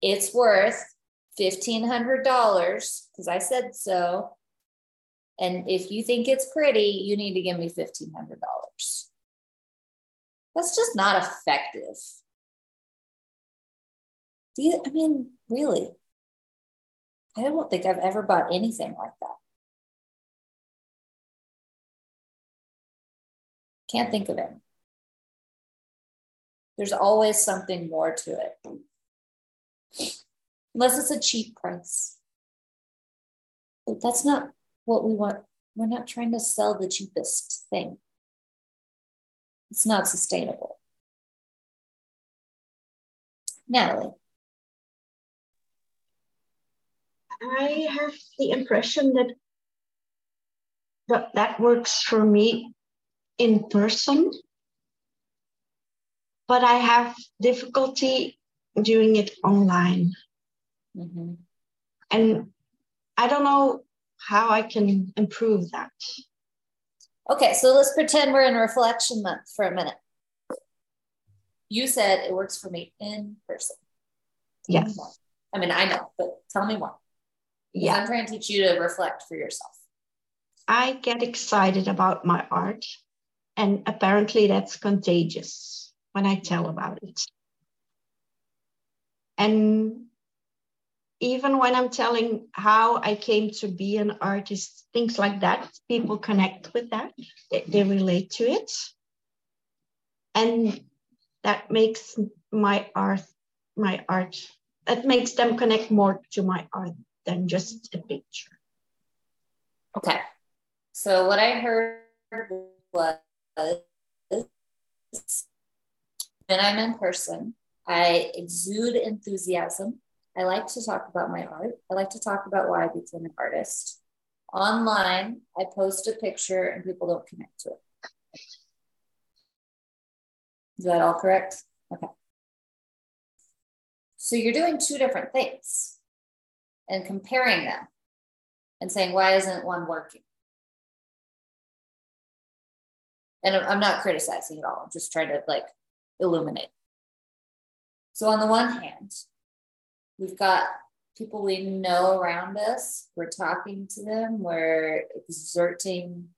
It's worth $1,500 because I said so. And if you think it's pretty, you need to give me $1,500. That's just not effective. Do you, I mean, really? I don't think I've ever bought anything like that. Can't think of it. There's always something more to it. Unless it's a cheap price. But that's not what we want. We're not trying to sell the cheapest thing. It's not sustainable. Natalie. I have the impression that that, that works for me in person, but I have difficulty doing it online. Mm-hmm. And I don't know how I can improve that. Okay, so let's pretend we're in reflection month for a minute. You said it works for me in person. Yes. I mean, I know, but tell me why. Yeah. I'm trying to teach you to reflect for yourself. I get excited about my art and apparently that's contagious when I tell about it. And even when I'm telling how I came to be an artist, things like that, people connect with that, they, they relate to it. And that makes my art, my art, that makes them connect more to my art than just a picture. Okay. So what I heard was when I'm in person, I exude enthusiasm. I like to talk about my art. I like to talk about why I became an artist. Online, I post a picture and people don't connect to it. Is that all correct? Okay. So you're doing two different things and comparing them and saying, why isn't one working? And I'm not criticizing at all. I'm just trying to like illuminate. So on the one hand, we've got people we know around us. We're talking to them. We're exerting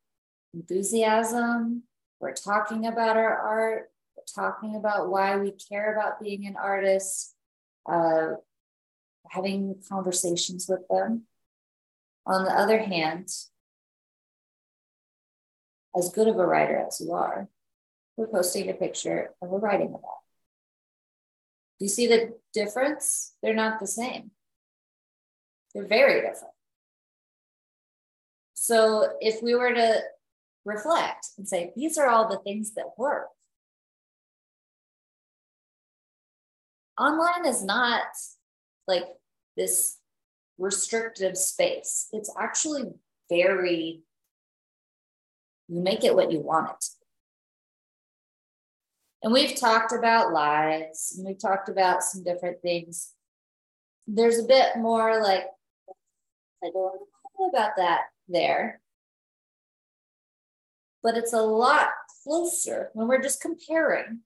enthusiasm. We're talking about our art. We're talking about why we care about being an artist. Uh, having conversations with them. On the other hand, as good of a writer as you are, we're posting a picture and we're writing about. Do you see the difference? They're not the same. They're very different. So if we were to reflect and say, these are all the things that work. Online is not like this restrictive space. It's actually very, you make it what you want it. And we've talked about lives and we've talked about some different things. There's a bit more like, I don't know about that there. But it's a lot closer when we're just comparing.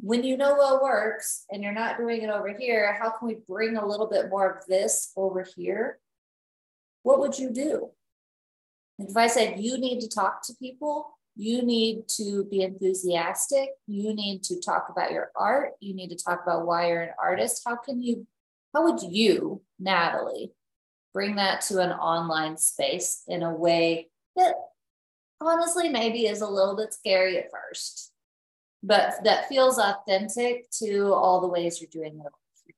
When you know what works and you're not doing it over here, how can we bring a little bit more of this over here? What would you do? If I said you need to talk to people, you need to be enthusiastic, you need to talk about your art, you need to talk about why you're an artist. How can you, how would you, Natalie, bring that to an online space in a way that honestly maybe is a little bit scary at first, but that feels authentic to all the ways you're doing it.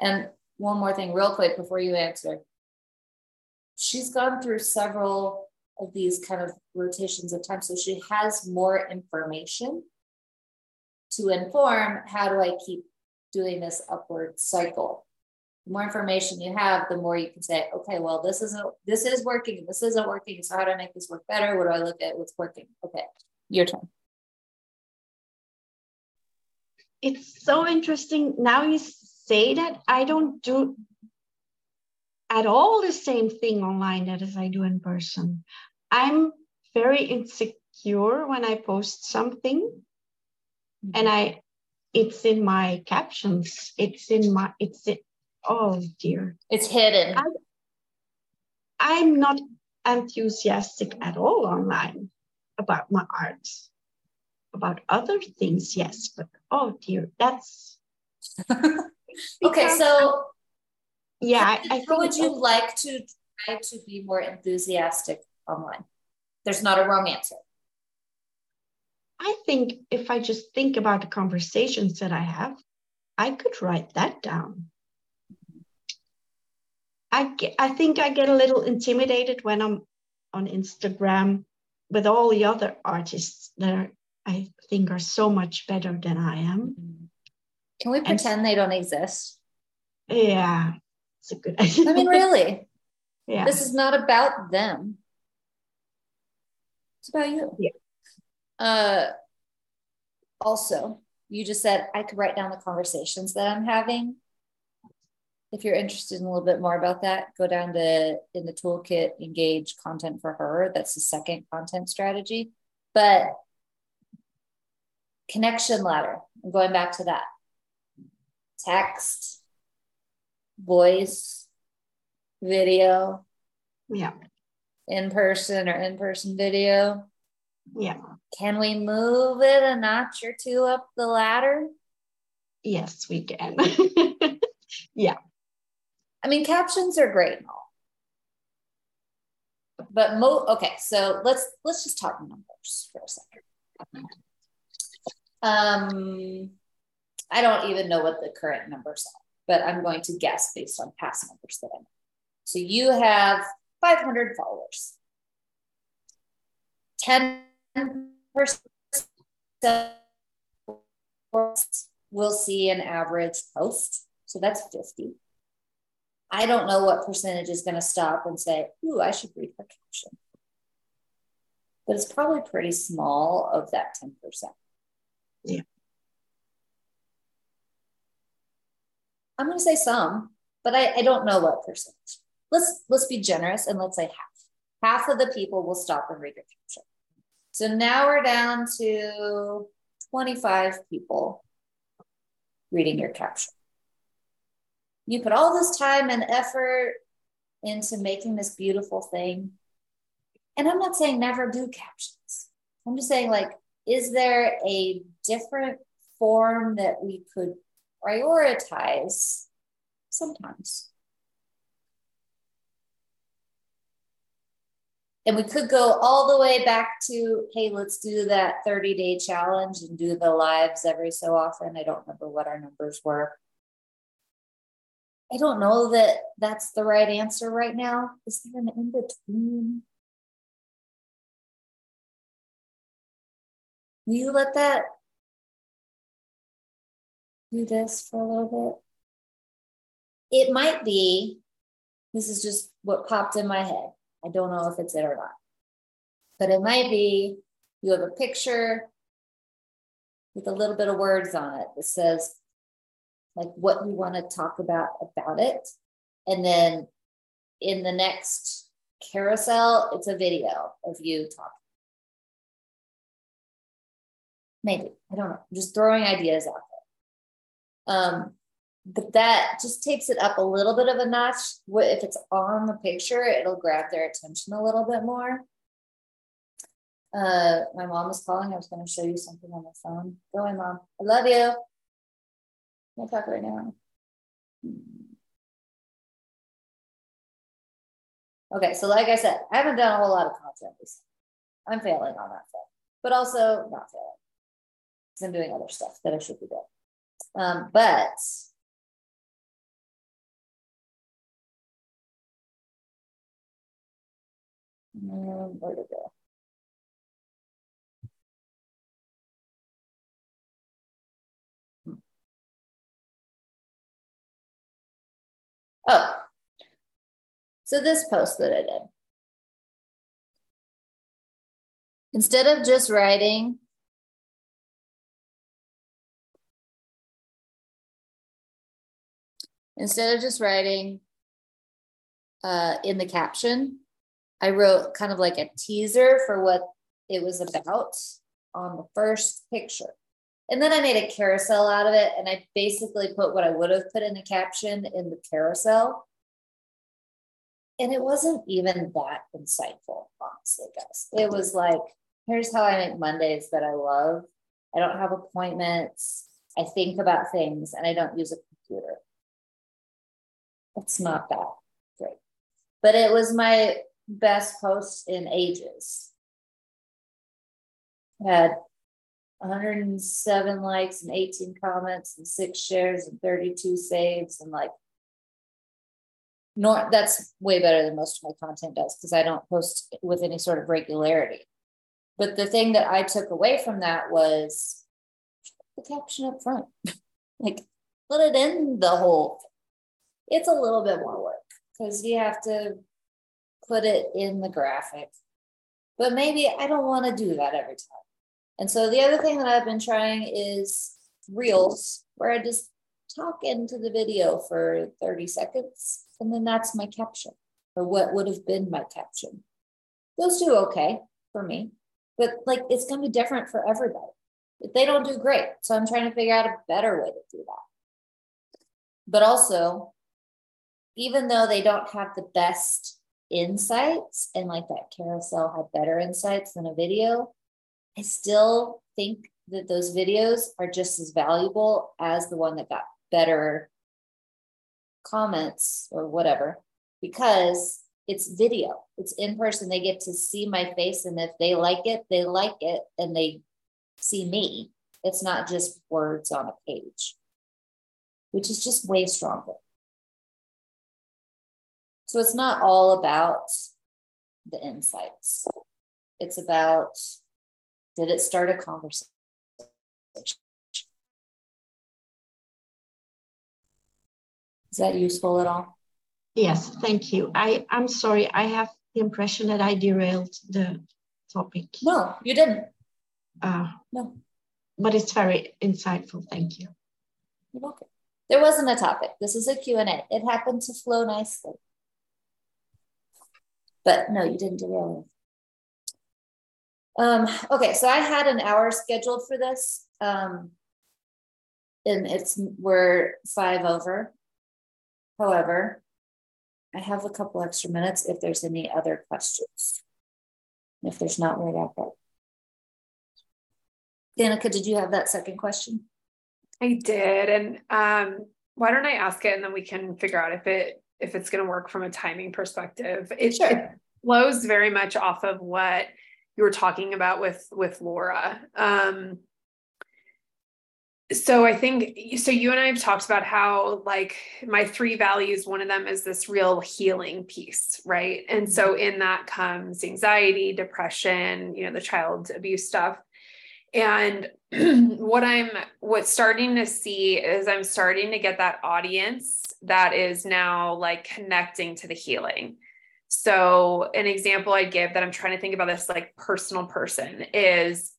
And one more thing, real quick, before you answer. She's gone through several of these kind of rotations of time. So she has more information to inform how do I keep doing this upward cycle the more information you have, the more you can say, okay, well, this isn't this is working, this isn't working. So how do I make this work better? What do I look at? What's working? Okay, your turn. It's so interesting. Now you say that I don't do at all the same thing online that as I do in person. I'm very insecure when I post something mm-hmm. and I it's in my captions. It's in my it's in, oh dear. It's hidden. I, I'm not enthusiastic at all online about my art. About other things, yes, but oh dear, that's okay. So, yeah, how, I, I how would you like to try to be more enthusiastic online? There's not a wrong answer. I think if I just think about the conversations that I have, I could write that down. I, get, I think I get a little intimidated when I'm on Instagram with all the other artists that are, I think are so much better than I am. Can we pretend and, they don't exist? Yeah, it's a good idea. I mean, really? yeah. This is not about them. It's about you. Yeah. Uh, also, you just said I could write down the conversations that I'm having if you're interested in a little bit more about that, go down to in the toolkit, engage content for her. That's the second content strategy. But connection ladder, I'm going back to that. Text, voice, video. Yeah. In person or in person video. Yeah. Can we move it a notch or two up the ladder? Yes, we can. yeah. I mean, captions are great and all. But mo okay, so let's let's just talk numbers for a second. Um, I don't even know what the current numbers are, but I'm going to guess based on past numbers that I know. So you have 500 followers. 10 percent will see an average post. So that's 50. I don't know what percentage is going to stop and say, Ooh, I should read her caption. But it's probably pretty small of that 10%. Yeah. I'm going to say some, but I, I don't know what percentage. Let's let's be generous and let's say half. Half of the people will stop and read your caption. So now we're down to 25 people reading your caption you put all this time and effort into making this beautiful thing. And I'm not saying never do captions. I'm just saying, like, is there a different form that we could prioritize sometimes? And we could go all the way back to, hey, let's do that 30 day challenge and do the lives every so often. I don't remember what our numbers were. I don't know that that's the right answer right now. Is there an in between? Will you let that do this for a little bit? it might be, this is just what popped in my head. I don't know if it's it or not, but it might be you have a picture with a little bit of words on it that says like what you want to talk about about it. And then in the next carousel, it's a video of you talking. Maybe, I don't know. I'm just throwing ideas out. Um, but that just takes it up a little bit of a notch. If it's on the picture, it'll grab their attention a little bit more. Uh, my mom is calling. I was going to show you something on the phone. Go in, mom. I love you. We'll talk right now. Okay, so like I said, I haven't done a whole lot of content recently. I'm failing on that stuff, but also not failing because I'm doing other stuff that I should be doing. Um, but um, where to go? Oh, so this post that I did. Instead of just writing, instead of just writing uh, in the caption, I wrote kind of like a teaser for what it was about on the first picture. And then I made a carousel out of it. And I basically put what I would have put in the caption in the carousel. And it wasn't even that insightful, honestly, guys. It was like, here's how I make Mondays that I love. I don't have appointments. I think about things and I don't use a computer. It's not that great. But it was my best post in ages. Had 107 likes and 18 comments and six shares and 32 saves and like nor that's way better than most of my content does because I don't post with any sort of regularity. But the thing that I took away from that was the caption up front. like put it in the whole it's a little bit more work because you have to put it in the graphic. But maybe I don't want to do that every time. And so the other thing that I've been trying is reels, where I just talk into the video for 30 seconds, and then that's my caption, or what would have been my caption. Those do okay for me, but like it's going to be different for everybody. If they don't do great, so I'm trying to figure out a better way to do that. But also, even though they don't have the best insights, and like that carousel had better insights than a video, I still think that those videos are just as valuable as the one that got better comments or whatever because it's video. It's in person. They get to see my face and if they like it they like it and they see me. It's not just words on a page which is just way stronger so it's not all about the insights it's about did it start a conversation? Is that useful at all? Yes, thank you. I, I'm sorry, I have the impression that I derailed the topic. No, you didn't. Uh, no. But it's very insightful. Thank you. You're welcome. There wasn't a topic. This is a Q&A. It happened to flow nicely. But no, you didn't derail it. Um, okay, so I had an hour scheduled for this. Um, and it's we're five over. However, I have a couple extra minutes if there's any other questions. If there's not, we're wrap up. Danica, did you have that second question? I did. And um, why don't I ask it and then we can figure out if it if it's going to work from a timing perspective. It, sure. it flows very much off of what you were talking about with with Laura. Um, so I think so you and I have talked about how like my three values one of them is this real healing piece, right? And so mm-hmm. in that comes anxiety, depression, you know, the child abuse stuff. And what I'm what's starting to see is I'm starting to get that audience that is now like connecting to the healing. So an example I give that I'm trying to think about this like personal person is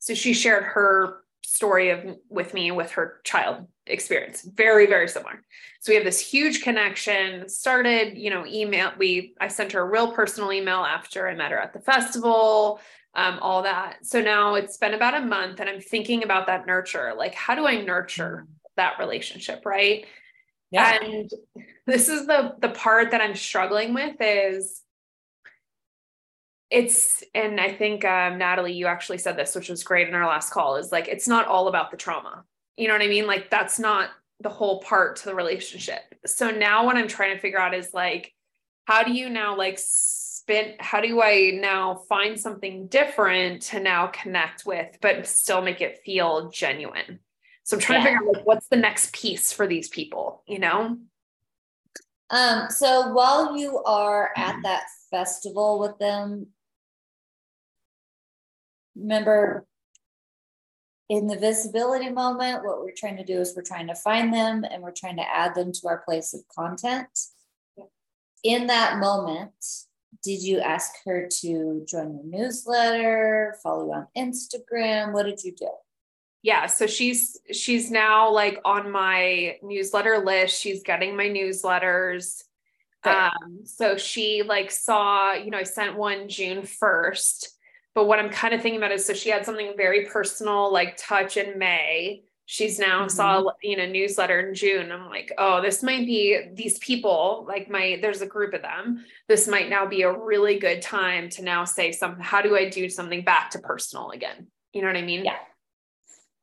so she shared her story of with me with her child experience very very similar so we have this huge connection started you know email we i sent her a real personal email after i met her at the festival um, all that. So now it's been about a month and i'm thinking about that nurture like how do i nurture mm. that relationship right? Yeah. and this is the the part that i'm struggling with is it's and i think um, natalie you actually said this which was great in our last call is like it's not all about the trauma. You know what i mean? Like that's not the whole part to the relationship. So now what i'm trying to figure out is like how do you now like spin how do i now find something different to now connect with but still make it feel genuine so i'm trying yeah. to figure out like what's the next piece for these people you know um so while you are at that festival with them remember in the visibility moment, what we're trying to do is we're trying to find them and we're trying to add them to our place of content. In that moment, did you ask her to join your newsletter, follow you on Instagram? What did you do? Yeah, so she's she's now like on my newsletter list. She's getting my newsletters. Um, so she like saw, you know, I sent one June 1st but what I'm kind of thinking about is so she had something very personal, like touch in May. She's now mm-hmm. saw you know newsletter in June. I'm like, oh, this might be these people. Like my there's a group of them. This might now be a really good time to now say something. How do I do something back to personal again? You know what I mean? Yeah.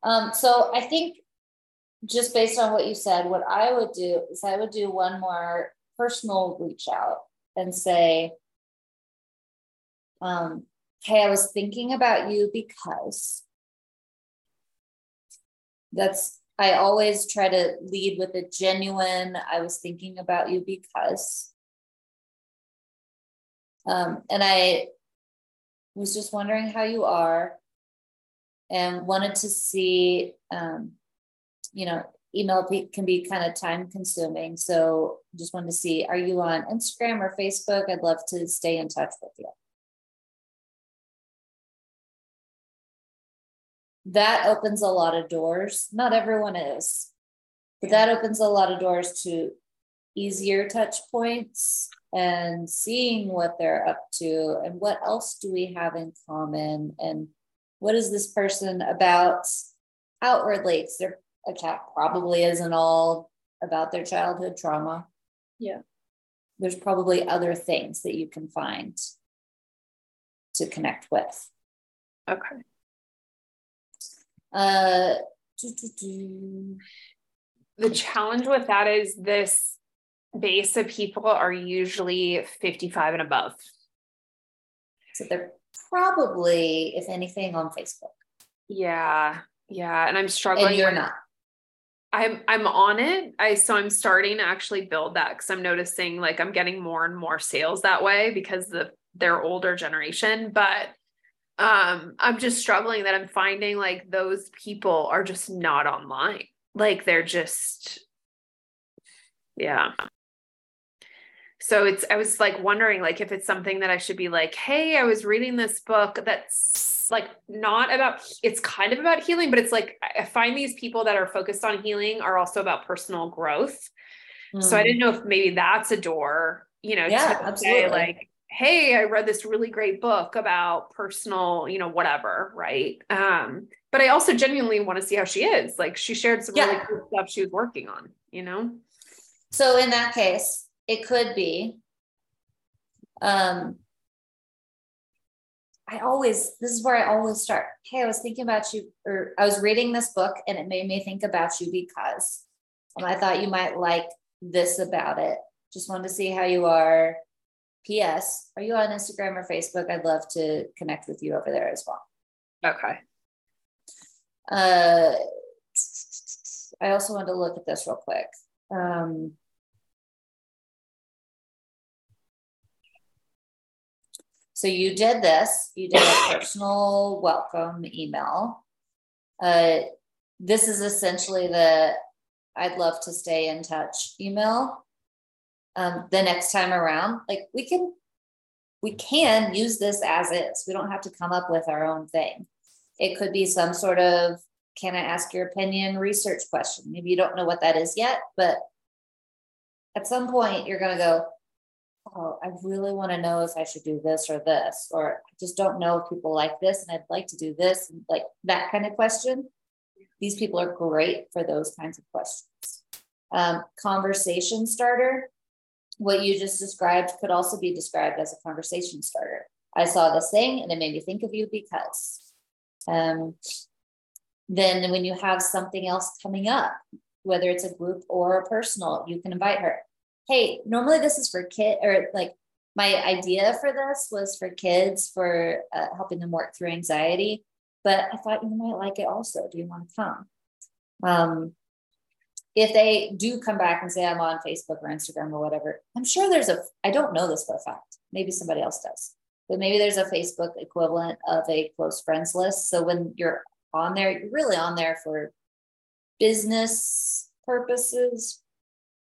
Um, so I think just based on what you said, what I would do is I would do one more personal reach out and say, um, hey, I was thinking about you because that's, I always try to lead with a genuine, I was thinking about you because. Um, and I was just wondering how you are and wanted to see, um, you know, email can be kind of time consuming. So just wanted to see, are you on Instagram or Facebook? I'd love to stay in touch with you. That opens a lot of doors. Not everyone is, but that opens a lot of doors to easier touch points and seeing what they're up to and what else do we have in common and what is this person about? Outwardly it's their attack probably isn't all about their childhood trauma. Yeah. There's probably other things that you can find to connect with. Okay uh, the challenge with that is this base of people are usually 55 and above. So they're probably, if anything, on Facebook. Yeah. Yeah. And I'm struggling. And you're not. I'm I'm on it. I so I'm starting to actually build that because I'm noticing like I'm getting more and more sales that way because the their older generation. But um i'm just struggling that i'm finding like those people are just not online like they're just yeah so it's i was like wondering like if it's something that i should be like hey i was reading this book that's like not about it's kind of about healing but it's like i find these people that are focused on healing are also about personal growth mm. so i hmm. didn't know if maybe that's a door you know yeah absolutely say, like hey i read this really great book about personal you know whatever right um but i also genuinely want to see how she is like she shared some yeah. really cool stuff she was working on you know so in that case it could be um I always, this is where I always start. Hey, I was thinking about you, or I was reading this book and it made me think about you because um, I thought you might like this about it. Just wanted to see how you are. P.S. Are you on Instagram or Facebook? I'd love to connect with you over there as well. Okay. Uh, I also wanted to look at this real quick. Um, so you did this. You did a personal welcome email. Uh, this is essentially the I'd love to stay in touch email. Um, the next time around, like we can we can use this as is. We don't have to come up with our own thing. It could be some sort of can I ask your opinion research question. Maybe you don't know what that is yet, but at some point you're going to go, oh, I really want to know if I should do this or this, or I just don't know if people like this and I'd like to do this, and like that kind of question. These people are great for those kinds of questions. Um, conversation starter, what you just described could also be described as a conversation starter. I saw this thing and it made me think of you because. Um, then when you have something else coming up, whether it's a group or a personal, you can invite her. Hey, normally this is for kid or like my idea for this was for kids for uh, helping them work through anxiety, but I thought you might like it also. Do you want to come? Um, if they do come back and say I'm on Facebook or Instagram or whatever, I'm sure there's a, I don't know this for a fact. Maybe somebody else does, but maybe there's a Facebook equivalent of a close friends list. So when you're on there, you're really on there for business purposes.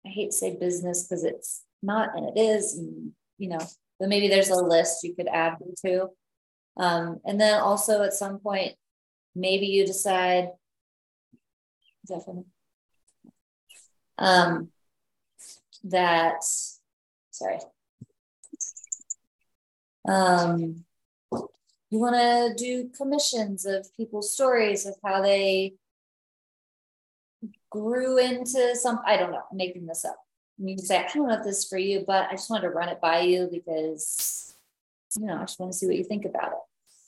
I hate to say business because it's not and it is, and, you know, but maybe there's a list you could add to. Um, and then also at some point, maybe you decide, definitely um, that, sorry, um, you want to do commissions of people's stories of how they grew into some, I don't know, I'm making this up. you can say, I don't know if this is for you, but I just wanted to run it by you because, you know, I just want to see what you think about it.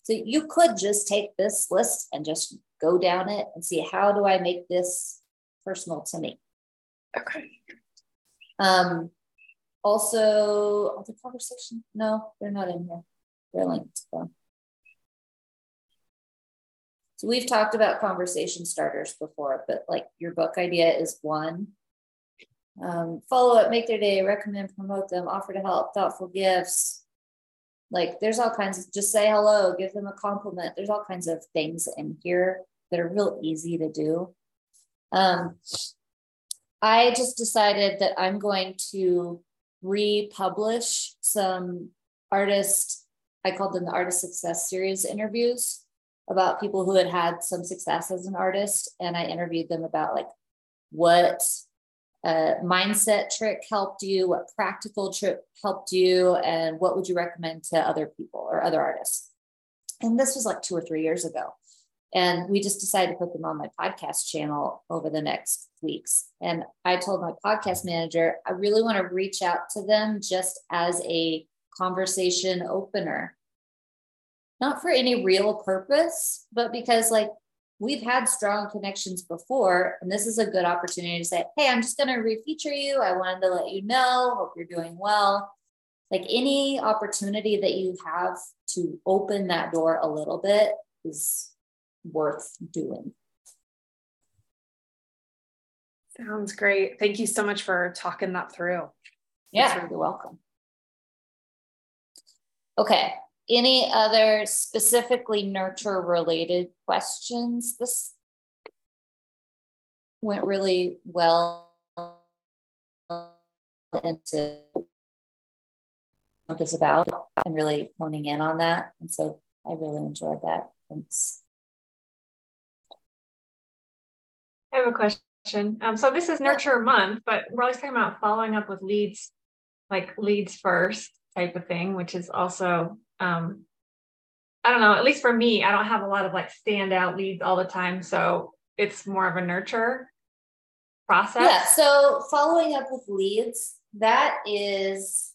So you could just take this list and just go down it and see how do I make this personal to me. Okay. Um, also, other conversation? No, they're not in here. They're linked. So. so we've talked about conversation starters before, but like your book idea is one. Um, follow up, make their day, recommend, promote them, offer to help, thoughtful gifts. Like there's all kinds of just say hello, give them a compliment. There's all kinds of things in here that are real easy to do. Um, I just decided that I'm going to republish some artist, I called them the Artist Success Series interviews about people who had had some success as an artist. And I interviewed them about like what uh, mindset trick helped you, what practical trick helped you, and what would you recommend to other people or other artists. And this was like two or three years ago. And we just decided to put them on my podcast channel over the next weeks. And I told my podcast manager, I really want to reach out to them just as a conversation opener. Not for any real purpose, but because like we've had strong connections before. And this is a good opportunity to say, hey, I'm just going to refeature you. I wanted to let you know, hope you're doing well. Like any opportunity that you have to open that door a little bit is worth doing. Sounds great. Thank you so much for talking that through. Yeah, really you're welcome. Okay. Any other specifically nurture related questions? This went really well into what it's about and really honing in on that. And so I really enjoyed that. Thanks. I have a question. Um, so this is nurture month, but we're always talking about following up with leads, like leads first type of thing, which is also, um, I don't know, at least for me, I don't have a lot of like standout leads all the time. So it's more of a nurture process. Yeah. So following up with leads, that is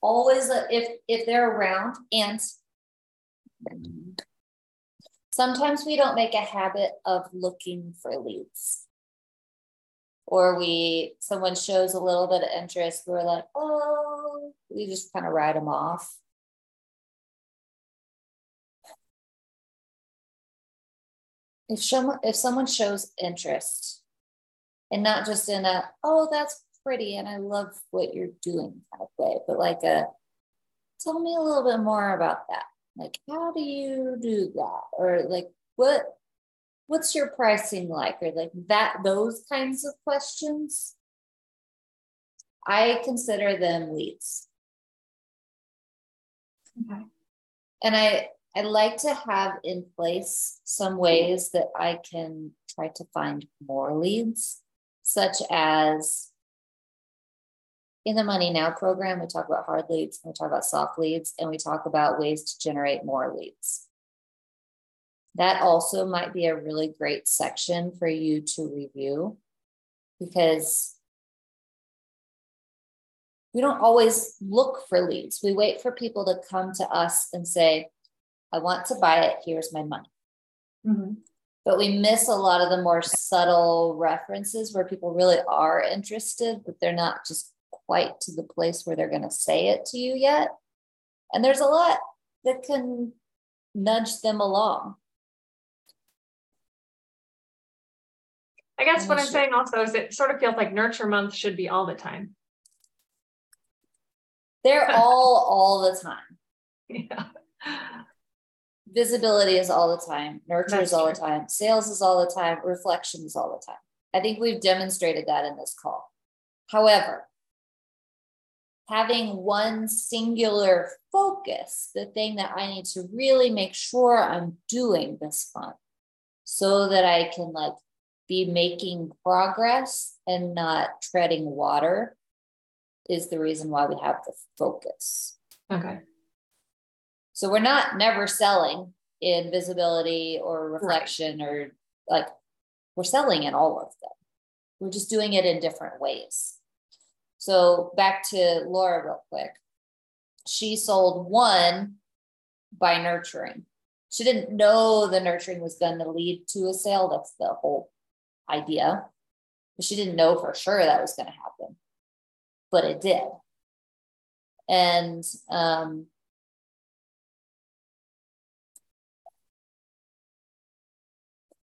always if if they're around and sometimes we don't make a habit of looking for leads. Or we someone shows a little bit of interest we're like oh we just kind of write them off. If someone if someone shows interest and not just in a oh that's pretty and i love what you're doing kind of way but like a tell me a little bit more about that Like, how do you do that? Or like, what what's your pricing like? Or like that, those kinds of questions. I consider them leads. Okay. And I I like to have in place some ways that I can try to find more leads, such as in the Money Now program, we talk about hard leads, we talk about soft leads, and we talk about ways to generate more leads. That also might be a really great section for you to review because we don't always look for leads. We wait for people to come to us and say, I want to buy it. Here's my money. Mm-hmm. But we miss a lot of the more subtle references where people really are interested, but they're not just quite to the place where they're going to say it to you yet. And there's a lot that can nudge them along. I guess what I'm saying also is it sort of feels like nurture month should be all the time. They're all all the time. Yeah. Visibility is all the time. Nurture That's is all the time. Sales is all the time. Reflection is all the time. I think we've demonstrated that in this call. However, having one singular focus, the thing that I need to really make sure I'm doing this month so that I can like be making progress and not treading water is the reason why we have the focus. Okay. So we're not never selling in visibility or reflection or like we're selling in all of them. We're just doing it in different ways. So back to Laura real quick. She sold one by nurturing. She didn't know the nurturing was going to lead to a sale. That's the whole idea. But she didn't know for sure that was going to happen. But it did. And um,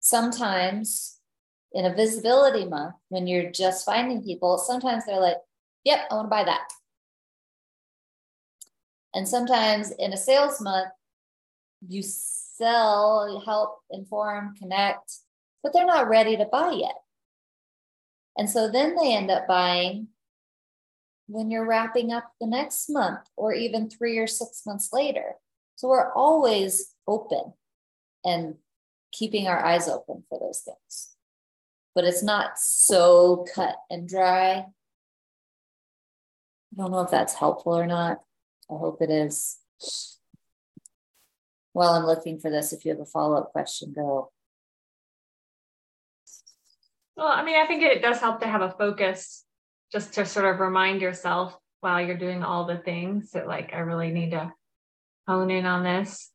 sometimes in a visibility month, when you're just finding people, sometimes they're like, yep, I want to buy that. And sometimes in a sales month, you sell, help, inform, connect, but they're not ready to buy yet. And so then they end up buying when you're wrapping up the next month or even three or six months later. So we're always open and keeping our eyes open for those things. But it's not so cut and dry. I don't know if that's helpful or not. I hope it is. While I'm looking for this, if you have a follow up question, go. Well, I mean, I think it does help to have a focus just to sort of remind yourself while you're doing all the things that, like, I really need to hone in on this.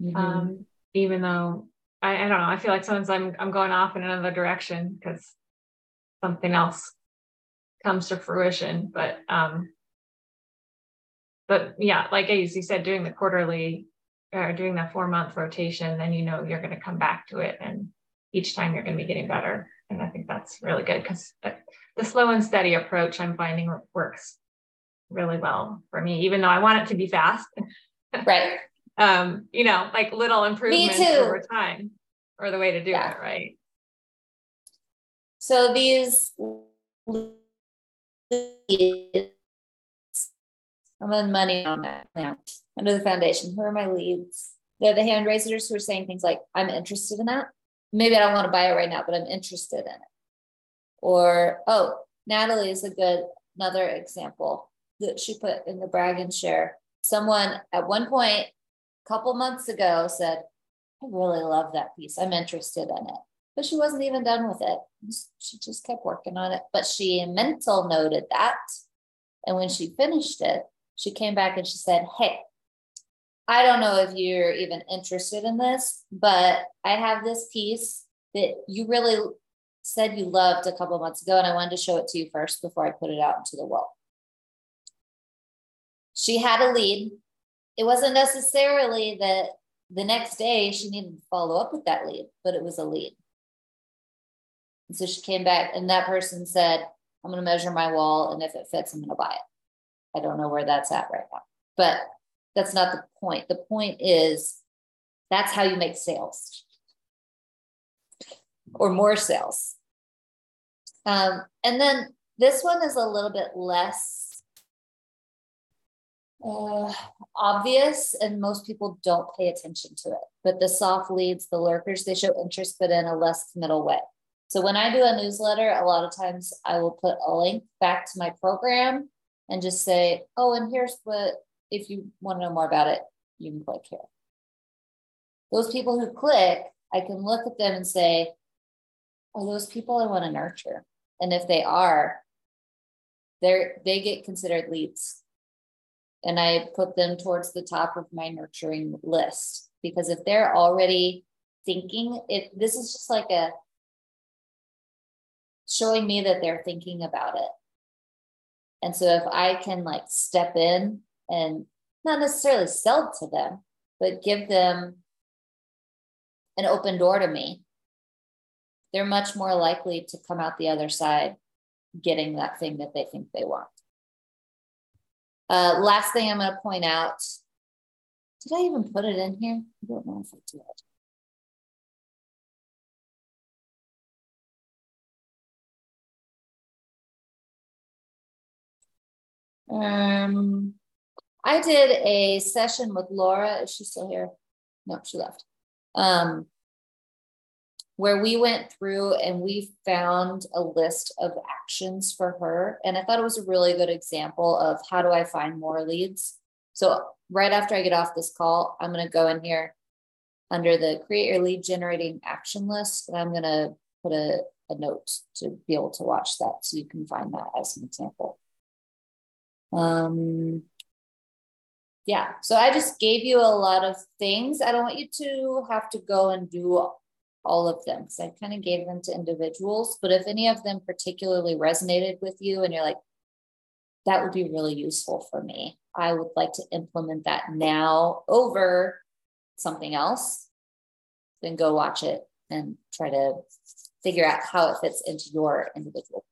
Mhm. Um, even though I, I don't know, I feel like sometimes I'm I'm going off in another direction because something else comes to fruition. But um, but yeah, like as you said, doing the quarterly or doing that four month rotation, then you know you're going to come back to it, and each time you're going to be getting better. And I think that's really good because the slow and steady approach I'm finding works really well for me, even though I want it to be fast. Right. um, you know, like little improvements over time or the way to do Yeah. it, right? So these I'm on money on that now. Under the foundation, who are my leads? They're the hand raisers who are saying things like, I'm interested in that. Maybe I don't want to buy it right now, but I'm interested in it. Or, oh, Natalie is a good another example that she put in the brag and share. Someone at one point, a couple months ago, said, I really love that piece. I'm interested in it. But she wasn't even done with it. She just kept working on it. But she mental noted that. And when she finished it, she came back and she said, Hey, I don't know if you're even interested in this, but I have this piece that you really said you loved a couple months ago, and I wanted to show it to you first before I put it out into the world. She had a lead. It wasn't necessarily that the next day she needed to follow up with that lead, but it was a lead. And so she came back, and that person said, I'm going to measure my wall, and if it fits, I'm going to buy it. I don't know where that's at right now, but That's not the point. The point is that's how you make sales or more sales. Um, and then this one is a little bit less uh, obvious, and most people don't pay attention to it. But the soft leads, the lurkers, they show interest, but in a less committal way. So when I do a newsletter, a lot of times I will put a link back to my program and just say, oh, and here's what, if you want to know more about it, you can click here. Those people who click, I can look at them and say, are those people I want to nurture? And if they are, they're they get considered leads. And I put them towards the top of my nurturing list because if they're already thinking it this is just like a showing me that they're thinking about it. And so if I can like step in and not necessarily sell to them, but give them an open door to me, they're much more likely to come out the other side getting that thing that they think they want. Uh, last thing I'm going to point out did I even put it in here? I don't know if I did. Um, I did a session with Laura. Is she still here? No, she left. Um, where we went through and we found a list of actions for her. And I thought it was a really good example of how do I find more leads. So, right after I get off this call, I'm going to go in here under the create your lead generating action list. And I'm going to put a, a note to be able to watch that so you can find that as an example. Um, yeah, so I just gave you a lot of things. I don't want you to have to go and do all of them because I kind of gave them to individuals. But if any of them particularly resonated with you and you're like, that would be really useful for me, I would like to implement that now over something else, then go watch it and try to figure out how it fits into your individual.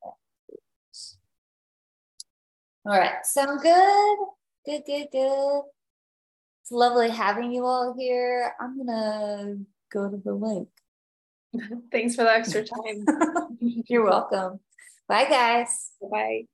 All right, sound good? Good, good, good. It's lovely having you all here. I'm gonna go to the link. Thanks for the extra time. You're welcome. Bye, guys. Bye.